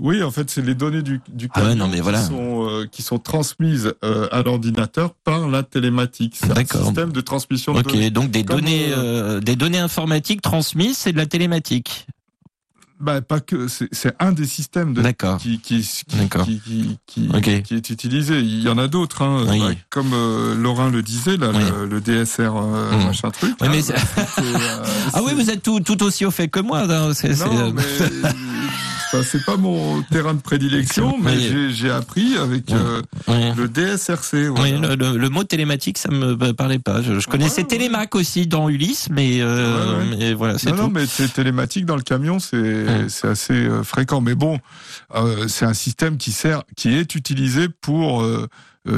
Oui, en fait, c'est les données du, du Ah ouais, camion non, mais voilà. qui, sont, euh, qui sont transmises euh, à l'ordinateur par la télématique. C'est un système de transmission de données. donc des Comme, données, euh, des données informatiques transmises, c'est de la télématique. Bah, pas que, c'est un des systèmes de, qui, qui, qui, D'accord. qui, qui, qui- Ok. qui est utilisé. Il y en a d'autres, hein. Oui. Bah, comme euh, Laurin le disait, là, Oui. le, le DSR euh, Mm. machin truc. Oui, hein, mais bah, euh, Ah oui, vous êtes tout, tout aussi au fait que moi. hein, Non, mais enfin, c'est pas mon terrain de prédilection, mais Oui. j'ai- appris avec Oui. euh, Oui. le DSRC. voilà. Oui, le, le- le mot télématique, ça me parlait pas. Je, je connaissais Ouais, ouais. Télémac aussi dans Ulysse, mais, euh, Ouais, mais voilà, c'est Non, tout. non, mais c'est télématique dans le camion, c'est c'est assez euh, fréquent. Mais bon, euh, c'est un système qui sert, qui est utilisé pour euh,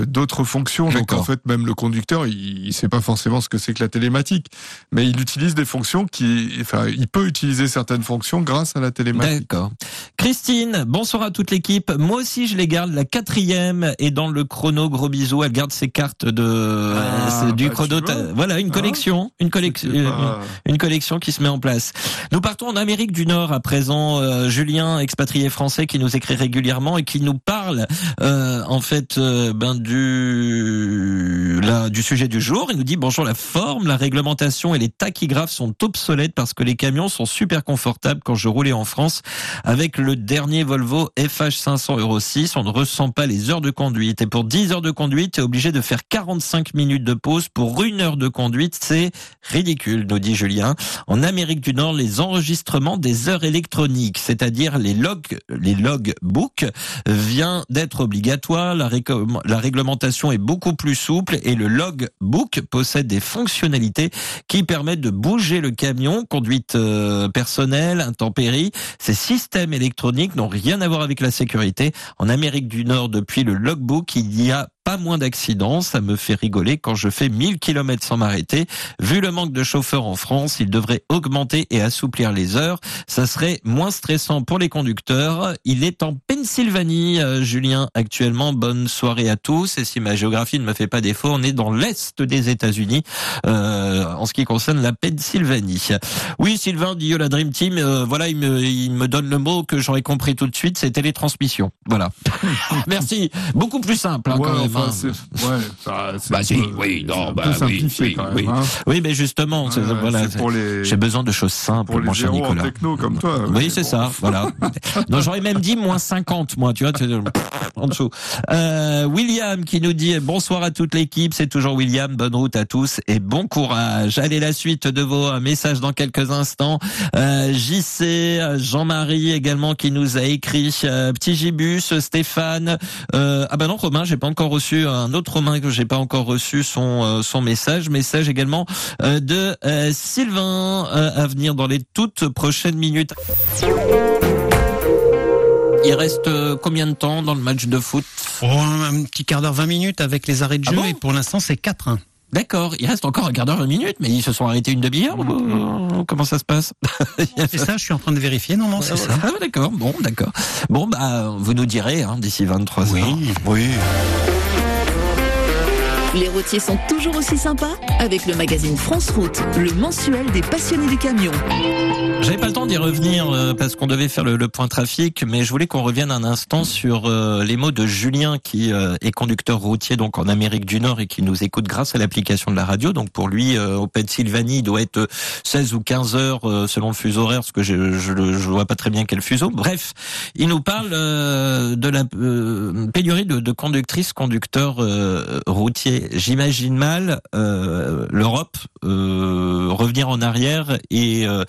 d'autres fonctions. Donc en fait, même le conducteur, il, il sait pas forcément ce que c'est que la télématique, mais il utilise des fonctions qui, enfin, il peut utiliser certaines fonctions grâce à la télématique. D'accord. Christine, bonsoir à toute l'équipe. Moi aussi, je les garde. La quatrième est dans le chrono. Gros bisous. Elle garde ses cartes de Ah, du bah, chrono. Voilà, une Hein collection, une collection, pas- une collection qui se met en place. Nous partons en Amérique du Nord à présent. Euh, Julien, expatrié français, qui nous écrit régulièrement et qui nous parle euh, en fait euh, ben du du sujet du jour. Il nous dit bonjour la forme, la réglementation et les tachygraphes sont obsolètes parce que les camions sont super confortables. Quand je roulais en France avec le dernier Volvo FH500 Euro 6, on ne ressent pas les heures de conduite. Et pour 10 heures de conduite, tu es obligé de faire 45 minutes de pause pour une heure de conduite. C'est ridicule, nous dit Julien. En Amérique du Nord, les enregistrements des heures électroniques, c'est-à-dire les logs, les logbooks, vient d'être obligatoire. Réglementation est beaucoup plus souple et le logbook possède des fonctionnalités qui permettent de bouger le camion, conduite euh, personnelle, intempéries. Ces systèmes électroniques n'ont rien à voir avec la sécurité. En Amérique du Nord, depuis le logbook, il y a pas moins d'accidents. Ça me fait rigoler quand je fais 1000 km sans m'arrêter. Vu le manque de chauffeurs en France, il devrait augmenter et assouplir les heures. Ça serait moins stressant pour les conducteurs. Il est en Pennsylvanie, euh, Julien, actuellement. Bonne soirée à tous. Et si ma géographie ne me fait pas défaut, on est dans l'est des États-Unis, euh, en ce qui concerne la Pennsylvanie. Oui, Sylvain dit la Dream Team. euh, voilà, il me, il me donne le mot que j'aurais compris tout de suite, c'est télétransmission. Voilà. Merci. Beaucoup plus simple, hein, Ouais, quand même. Enfin, hein. c'est- ouais, Bah si, oui, non, bah oui, oui, quand même. oui. hein. Oui, mais justement, voilà, les j'ai besoin de choses simples, pour mon les cher en Nicolas. techno comme toi. Oui, c'est bon. ça, voilà. non, j'aurais même dit moins 50, moi, tu vois, tu- en dessous. Euh, William qui nous dit bonsoir à toute l'équipe, c'est toujours William, bonne route à tous et bon courage. Allez, la suite de vos euh, messages dans quelques instants. Euh, JC, Jean-Marie également qui nous a écrit, Petit Gibus, Stéphane, ah ben non, Romain, j'ai pas encore reçu, un autre Romain que j'ai pas encore reçu son, euh, son message, message également euh, de euh, Sylvain à venir dans les toutes prochaines minutes. Il reste combien de temps dans le match de foot? Oh, un petit quart d'heure, 20 minutes avec les arrêts de Ah jeu bon? et pour l'instant c'est 4-1. D'accord, il reste encore un quart d'heure, 20 minutes, mais ils se sont arrêtés une demi-heure ou comment ça se passe? C'est ça, je suis en train de vérifier. Non, non, c'est ça. Ah, d'accord, bon, d'accord. Bon, bah, vous nous direz hein, d'ici 23 heures. Oui. oui. Les routiers sont toujours aussi sympas avec le magazine France Route, le mensuel des passionnés du camion. J'avais pas le temps d'y revenir euh, parce qu'on devait faire le, le point trafic, mais je voulais qu'on revienne un instant sur euh, les mots de Julien qui euh, est conducteur routier donc en Amérique du Nord et qui nous écoute grâce à l'application de la radio. Donc pour lui, au Pennsylvanie, il doit être 16 ou 15 heures selon le fuseau horaire, parce que je, je, je vois pas très bien quel fuseau. Bref, il nous parle de la pénurie de, de conductrices, conducteurs euh, J'imagine mal euh, l'Europe euh, revenir en arrière et euh,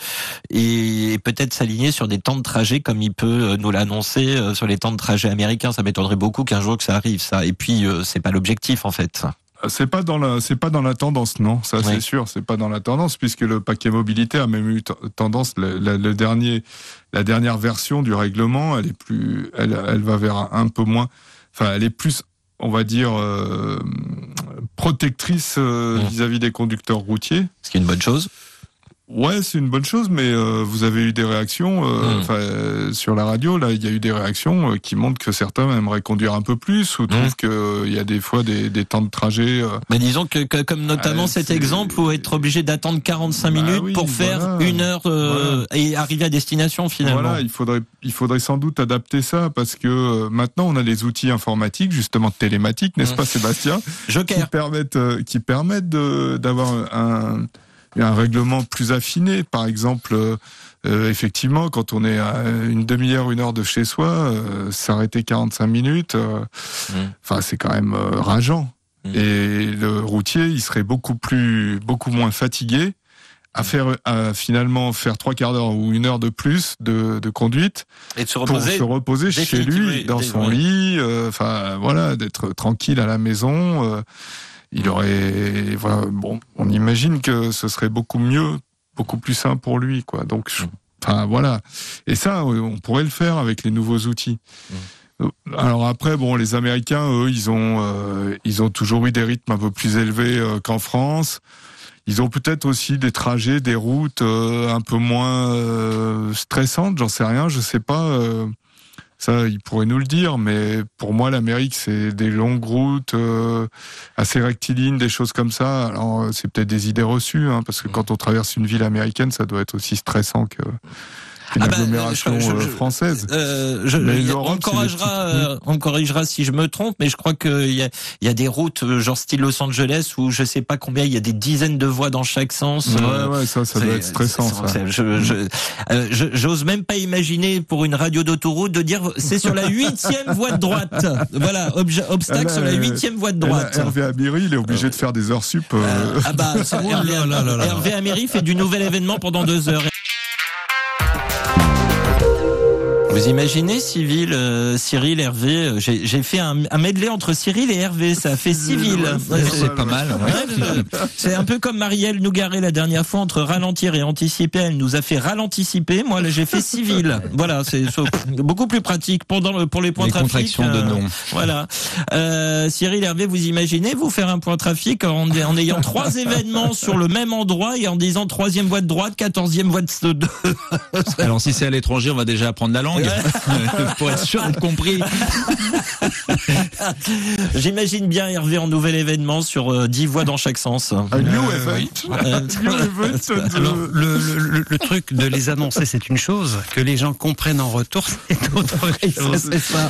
et peut-être s'aligner sur des temps de trajet comme il peut nous l'annoncer sur les temps de trajet américains. Ça m'étonnerait beaucoup qu'un jour que ça arrive, ça. Et puis c'est pas l'objectif en fait. C'est pas dans la, c'est pas dans la tendance, non. Ça, Oui. c'est sûr, c'est pas dans la tendance, puisque le paquet mobilité a même eu tendance. Le, le- le dernier, la dernière version du règlement, elle est plus, elle, elle va vers un, un peu moins. Enfin, elle est plus, on va dire, euh, protectrice euh, Mmh. vis-à-vis des conducteurs routiers. Ce qui est une bonne chose. Ouais, c'est une bonne chose, mais euh, vous avez eu des réactions euh, Mm. enfin, euh, sur la radio. Là, il y a eu des réactions euh, qui montrent que certains aimeraient conduire un peu plus ou trouvent qu'il y a des fois des, des temps de trajet. euh, Mais disons que, que- comme notamment cet exemple où être obligé d'attendre 45 Bah minutes oui, pour faire une heure euh, et arriver à destination finalement. Voilà, il faudrait, il faudrait sans doute adapter ça parce que euh, maintenant on a les outils informatiques, justement télématiques, n'est-ce Mm. pas, Sébastien, qui Joker. permettent, euh, qui permettent d'avoir un, un règlement plus affiné. Par exemple, euh, euh, effectivement, quand on est à une demi-heure, une heure de chez soi, euh, s'arrêter 45 minutes, euh, Mm. enfin c'est quand même rageant. Mm. Et le routier, il serait beaucoup plus, beaucoup moins fatigué à faire, à finalement faire trois quarts d'heure ou une heure de plus de, de conduite Et de se pour reposer. se reposer chez lui, dans son lit, euh, enfin voilà, d'être tranquille à la maison. euh, il aurait, voilà, bon, on imagine que ce serait beaucoup mieux, beaucoup plus simple pour lui, quoi. Donc, je- enfin voilà. Et ça, on pourrait le faire avec les nouveaux outils. Euh, Alors après, bon, les Américains, eux, ils ont, euh, ils ont toujours eu des rythmes un peu plus élevés euh, qu'en France. Ils ont peut-être aussi des trajets, des routes euh, un peu moins euh, stressantes, j'en sais rien, je sais pas. Ça, ils pourraient nous le dire, mais pour moi, l'Amérique, c'est des longues routes euh, assez rectilignes, des choses comme ça. Alors, euh, c'est peut-être des idées reçues, hein, parce que quand on traverse une ville américaine, ça doit être aussi stressant que qu'une Ah bah, agglomération je- je- euh, je- française. Euh, je, Mais on corrigera, euh, on corrigera si je me trompe, mais je crois qu'il y a, y a des routes euh, genre style Los Angeles où je sais pas combien, il y a des dizaines de voies dans chaque sens. euh, Ouais, ouais, ça, ça doit être stressant, ça. Je, euh, j'ose même pas imaginer pour une radio d'autoroute de dire c'est sur la huitième voie de droite. Voilà, obje- obstacle là, sur la huitième voie de Et là, droite. Hervé Améry, il est obligé de faire des heures sup. ah bah, ça, Oh Hervé. Hervé Améry fait du nouvel événement pendant deux heures. Vous imaginez, Cyril, euh, Cyril, Hervé, euh, j'ai fait un, un medley entre Cyril et Hervé, ça fait civil. Ouais, C'est pas mal. ouais. C'est un peu comme Marielle Nougaret la dernière fois entre ralentir et anticiper. Elle nous a fait ralenticiper. Moi, là, j'ai fait civil. Voilà, c'est beaucoup plus pratique pendant le- pour les points Les trafic. contractions de euh, nom. Voilà. Euh, Cyril Hervé, vous imaginez vous faire un point trafic en, en ayant trois événements sur le même endroit et en disant troisième voie de droite, quatorzième voie de- Alors si c'est à l'étranger, on va déjà apprendre la langue pour être sûr d'être compris. J'imagine bien Hervé en nouvel événement sur euh, dix voies dans chaque sens. un new Euh, event. Euh, New event de- Alors, le, le, le- le truc de les annoncer, c'est une chose. Que les gens comprennent en retour, c'est autre chose.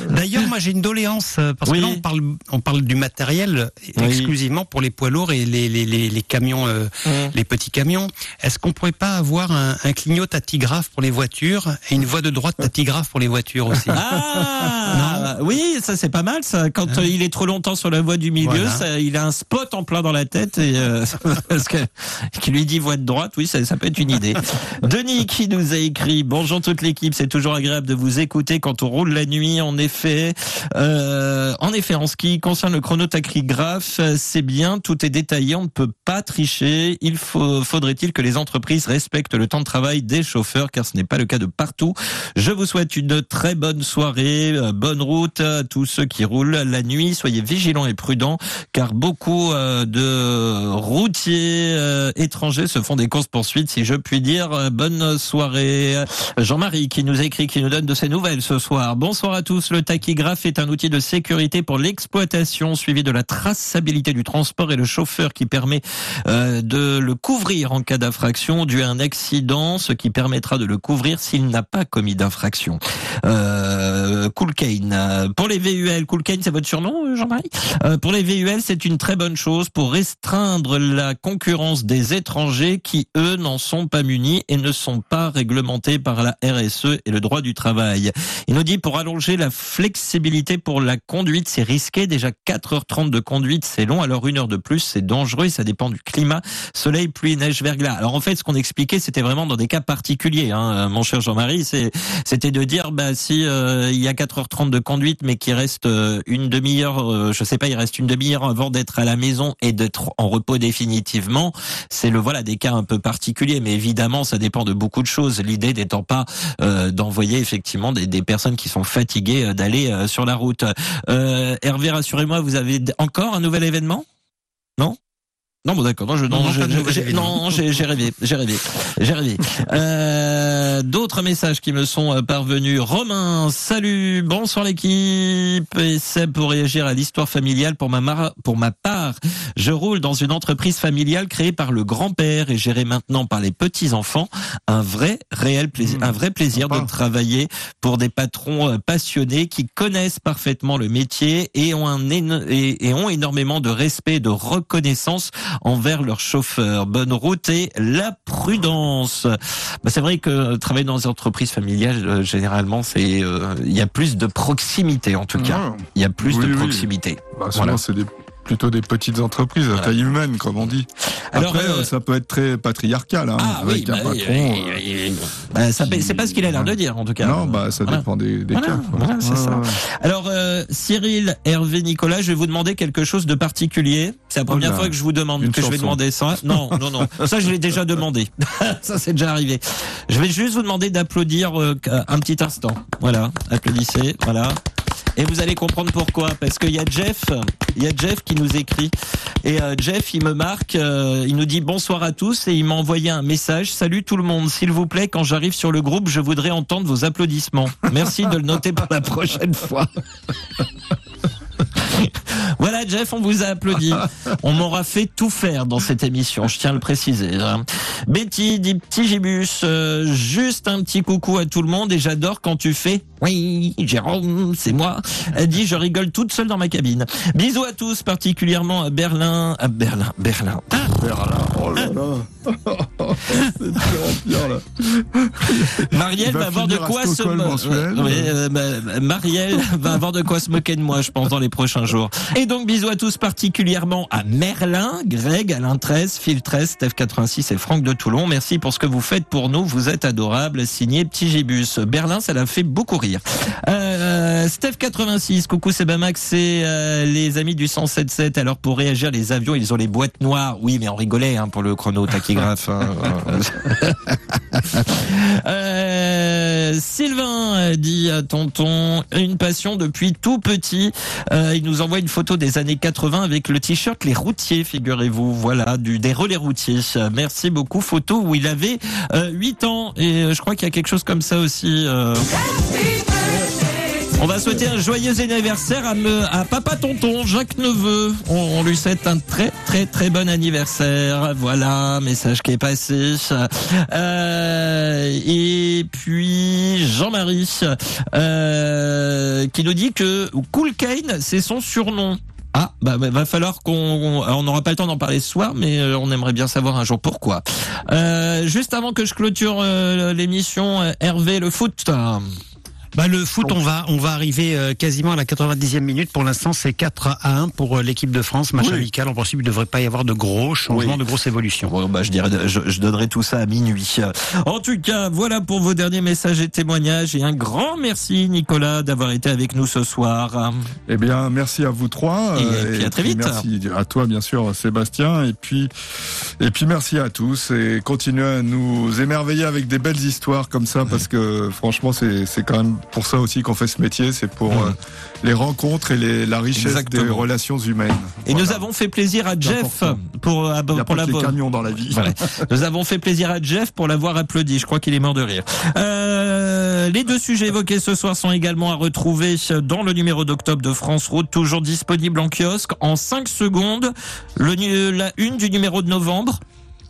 D'ailleurs, moi, j'ai une doléance euh, parce Oui. que là, on parle, on parle du matériel Oui. exclusivement pour les poids lourds et les, les, les, les camions, euh, les petits camions. Est-ce qu'on pourrait pas avoir un, un clignot tachygraphe pour les voitures et une voie de droite tachygraphe pour les voitures aussi Ah oui, ça c'est pas mal ça. Quand euh, il est trop longtemps sur la voie du milieu, Voilà. ça, il a un spot en plein dans la tête et euh, parce que qui lui dit voie de droite, oui, ça, ça peut être une idée. Denis qui nous a écrit bonjour toute l'équipe, c'est toujours agréable de vous écouter quand on roule la nuit. En effet, euh, en effet, en ce qui concerne le chronotachygraphe, c'est bien, tout est détaillé, on ne peut pas tricher. Il faudrait-il que les entreprises respectent le temps de travail des chauffeurs, car ce n'est pas le cas de partout. Je vous souhaite une très bonne soirée, euh, bonne route à tous ceux qui roulent la nuit. Soyez vigilants et prudents, car beaucoup euh, de routiers euh, étrangers se font des courses poursuites, si je puis dire. Bonne soirée. Jean-Marie qui nous écrit, qui nous donne de ses nouvelles ce soir. Bonsoir à tous. Le tachygraphe est un outil de sécurité pour l'exploitation, suivi de la traçabilité du transport et le chauffeur qui permet de le couvrir en cas d'infraction dû à un accident, ce qui permettra de le couvrir s'il n'a pas commis d'infraction. Cool Kane. Euh, Pour les VUL, Cool Kane, c'est votre surnom, euh, Jean-Marie? Euh, Pour les VUL, c'est une très bonne chose pour restreindre la concurrence des étrangers qui, eux, n'en sont pas munis et ne sont pas réglementés par la RSE et le droit du travail. Il nous dit pour allonger la flexibilité pour la conduite, c'est risqué. Déjà 4h30 de conduite, c'est long. Alors une heure de plus, c'est dangereux et ça dépend du climat. Soleil, pluie, neige, verglas. Alors en fait, ce qu'on expliquait, c'était vraiment dans des cas particuliers, hein, mon cher Jean-Marie. C'était de dire, bah, si euh, il y a 4h30 de conduite, mais qu'il reste euh, une demi-heure, euh, je sais pas, il reste une demi-heure avant d'être à la maison et d'être en repos définitivement, c'est le voilà des cas un peu particuliers. Mais évidemment, ça dépend de beaucoup de choses. L'idée n'étant pas euh, d'envoyer effectivement des, personnes qui sont fatiguées d'aller sur la route. Hervé, rassurez-moi, vous avez encore un nouvel événement? Non? Non, bon d'accord. Non, je, non, Non, j'ai- rêvé, j'ai rêvé, j'ai rêvé. Euh, D'autres messages qui me sont euh, parvenus. Romain, salut, bonsoir l'équipe. Et c'est pour réagir à l'histoire familiale. Pour ma mar- pour ma part, je roule dans une entreprise familiale créée par le grand-père et gérée maintenant par les petits enfants. Un vrai, réel plaisir, Mmh, un vrai plaisir de travailler pour des patrons euh, passionnés qui connaissent parfaitement le métier et ont un éno- et, et ont énormément de respect, et de reconnaissance envers leurs chauffeurs. Bonne route et la prudence. Bah, c'est vrai que travailler dans des entreprises familiales, euh, généralement, c'est euh, il y a plus de proximité en tout cas. Il y a plus Oui, de oui. proximité. Bah, souvent, Voilà. c'est des, plutôt des petites entreprises à taille humaine, comme on dit. Alors, Après, euh, ça peut être très patriarcal, hein, Ah oui, un bah, patron. euh. Bah, c'est pas ce qu'il a l'air de dire en tout cas. non, bah, ça Voilà. dépend des, des Voilà, cas. voilà, c'est Ouais, ça. Alors euh, Cyril, Hervé, Nicolas, je vais vous demander quelque chose de particulier. C'est la première Oh fois que je vous demande une que je vais demander ça. Non, non, non. Ça je l'ai déjà demandé. ça c'est déjà arrivé. Je vais juste vous demander d'applaudir euh, un petit instant. Voilà, applaudissez. Voilà. Et vous allez comprendre pourquoi. Parce qu'il y a Jeff, il y a Jeff qui nous écrit. Et euh, Jeff, il me marque, euh, il nous dit bonsoir à tous et il m'a envoyé un message. Salut tout le monde, s'il vous plaît, quand j'arrive sur le groupe, je voudrais entendre vos applaudissements. Merci de le noter pour la prochaine fois. Voilà, Jeff, on vous a applaudi. On m'aura fait tout faire dans cette émission, je tiens à le préciser. hein. Betty dit petit gibus, euh, juste un petit coucou à tout le monde et j'adore quand tu fais oui, Jérôme, c'est moi. Elle dit je rigole toute seule dans ma cabine. Bisous à tous, particulièrement à Berlin, à Berlin, Berlin. Ah, Oh là là. C'est pire là. Marielle va va avoir de quoi se Stockholm mo- mensuel. Oui, euh, bah, Marielle va avoir de quoi se moquer de moi, je pense, dans les prochains jours. Et donc bisous à tous, particulièrement à Merlin, Greg, Alain 13, Phil 13, Steph 86 et Franck de Toulon. Merci pour ce que vous faites pour nous. Vous êtes adorables. Signé Petit Gibus. Berlin, ça l'a fait beaucoup rire. Euh, Steph 86, coucou c'est Bamax, c'est euh, les amis du 177. Alors pour réagir, les avions, ils ont les boîtes noires. Oui, mais on rigolait hein, pour le chrono tachygraphe. hein. Euh, Sylvain dit à tonton une passion depuis tout petit. Euh, il nous envoie une photo des années 80 avec le t-shirt les routiers, figurez-vous. Voilà, du des relais routiers. Merci beaucoup. Photo où il avait euh, 8 ans et euh, je crois qu'il y a quelque chose comme ça aussi. euh. On va souhaiter un joyeux anniversaire à, me, à papa tonton Jacques Neveu. On, lui souhaite un très très très bon anniversaire. Voilà, message qui est passé. Euh, et puis Jean-Marie euh, qui nous dit que Cool Kane c'est son surnom. Ah, bah, bah, va falloir qu'on, on n'aura pas le temps d'en parler ce soir, mais euh, on aimerait bien savoir un jour pourquoi. Euh, juste avant que je clôture l'émission, Hervé le foot. Bah, le foot, on va, on va arriver euh, quasiment à la 90e minute. Pour l'instant, c'est 4 à 1 pour euh, l'équipe de France. Match Oui. amical. En principe, il ne devrait pas y avoir de gros changements, Oui. de grosses évolutions. Bon, bah, je dirais, je, je donnerai tout ça à minuit. En tout cas, voilà pour vos derniers messages et témoignages. Et un grand merci, Nicolas, d'avoir été avec nous ce soir. Eh bien, merci à vous trois. Et euh, puis à très vite. Merci à toi, bien sûr, Sébastien. Et puis, et puis merci à tous. Et continuez à nous émerveiller avec des belles histoires comme ça, parce que franchement, c'est c'est quand même pour ça aussi qu'on fait ce métier, c'est pour Mmh. euh, les rencontres et les, la richesse des relations humaines. Et nous avons fait plaisir à Jeff pour, euh, Il n'y a pour pas la que les camions dans la vie. Voilà. Nous avons fait plaisir à Jeff pour l'avoir applaudi. Je crois qu'il est mort de rire. Euh, les deux sujets évoqués ce soir sont également à retrouver dans le numéro d'octobre de France Route, toujours disponible en kiosque en 5 secondes. Le, la une du numéro de novembre.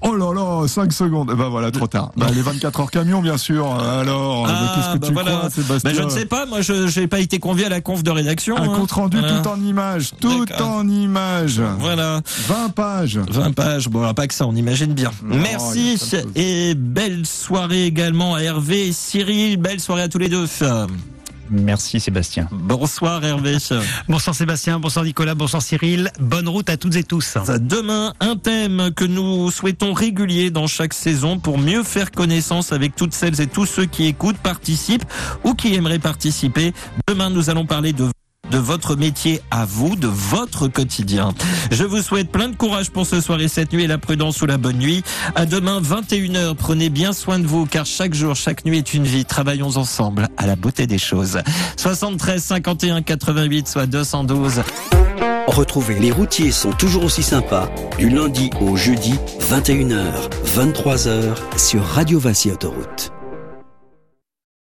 Oh là là, 5 secondes. Ben voilà, trop tard. Bah, les 24 heures camions, bien sûr. Alors, Ah, qu'est-ce que bah tu voilà. crois, Sébastien Ben, je ne sais pas, moi je n'ai pas été convié à la conf de rédaction. Un hein. compte rendu Voilà. tout en images, tout en images. Voilà. 20 pages. 20 pages, bon, alors pas que ça, on imagine bien. Non, Merci et belle soirée également à Hervé et Cyril. Belle soirée à tous les deux. Merci Sébastien. Bonsoir Hervé. Bonsoir Sébastien, bonsoir Nicolas, bonsoir Cyril. Bonne route à toutes et tous. Demain, un thème que nous souhaitons régulier dans chaque saison pour mieux faire connaissance avec toutes celles et tous ceux qui écoutent, participent ou qui aimeraient participer. Demain, nous allons parler de de votre métier à vous, de votre quotidien. Je vous souhaite plein de courage pour ce soir et cette nuit et la prudence ou la bonne nuit. À demain, 21h. Prenez bien soin de vous car chaque jour, chaque nuit est une vie. Travaillons ensemble à la beauté des choses. 73 51 88 soit 212. Retrouvez Les routiers sont toujours aussi sympas du lundi au jeudi 21h, 23h sur Radio Vinci Autoroute.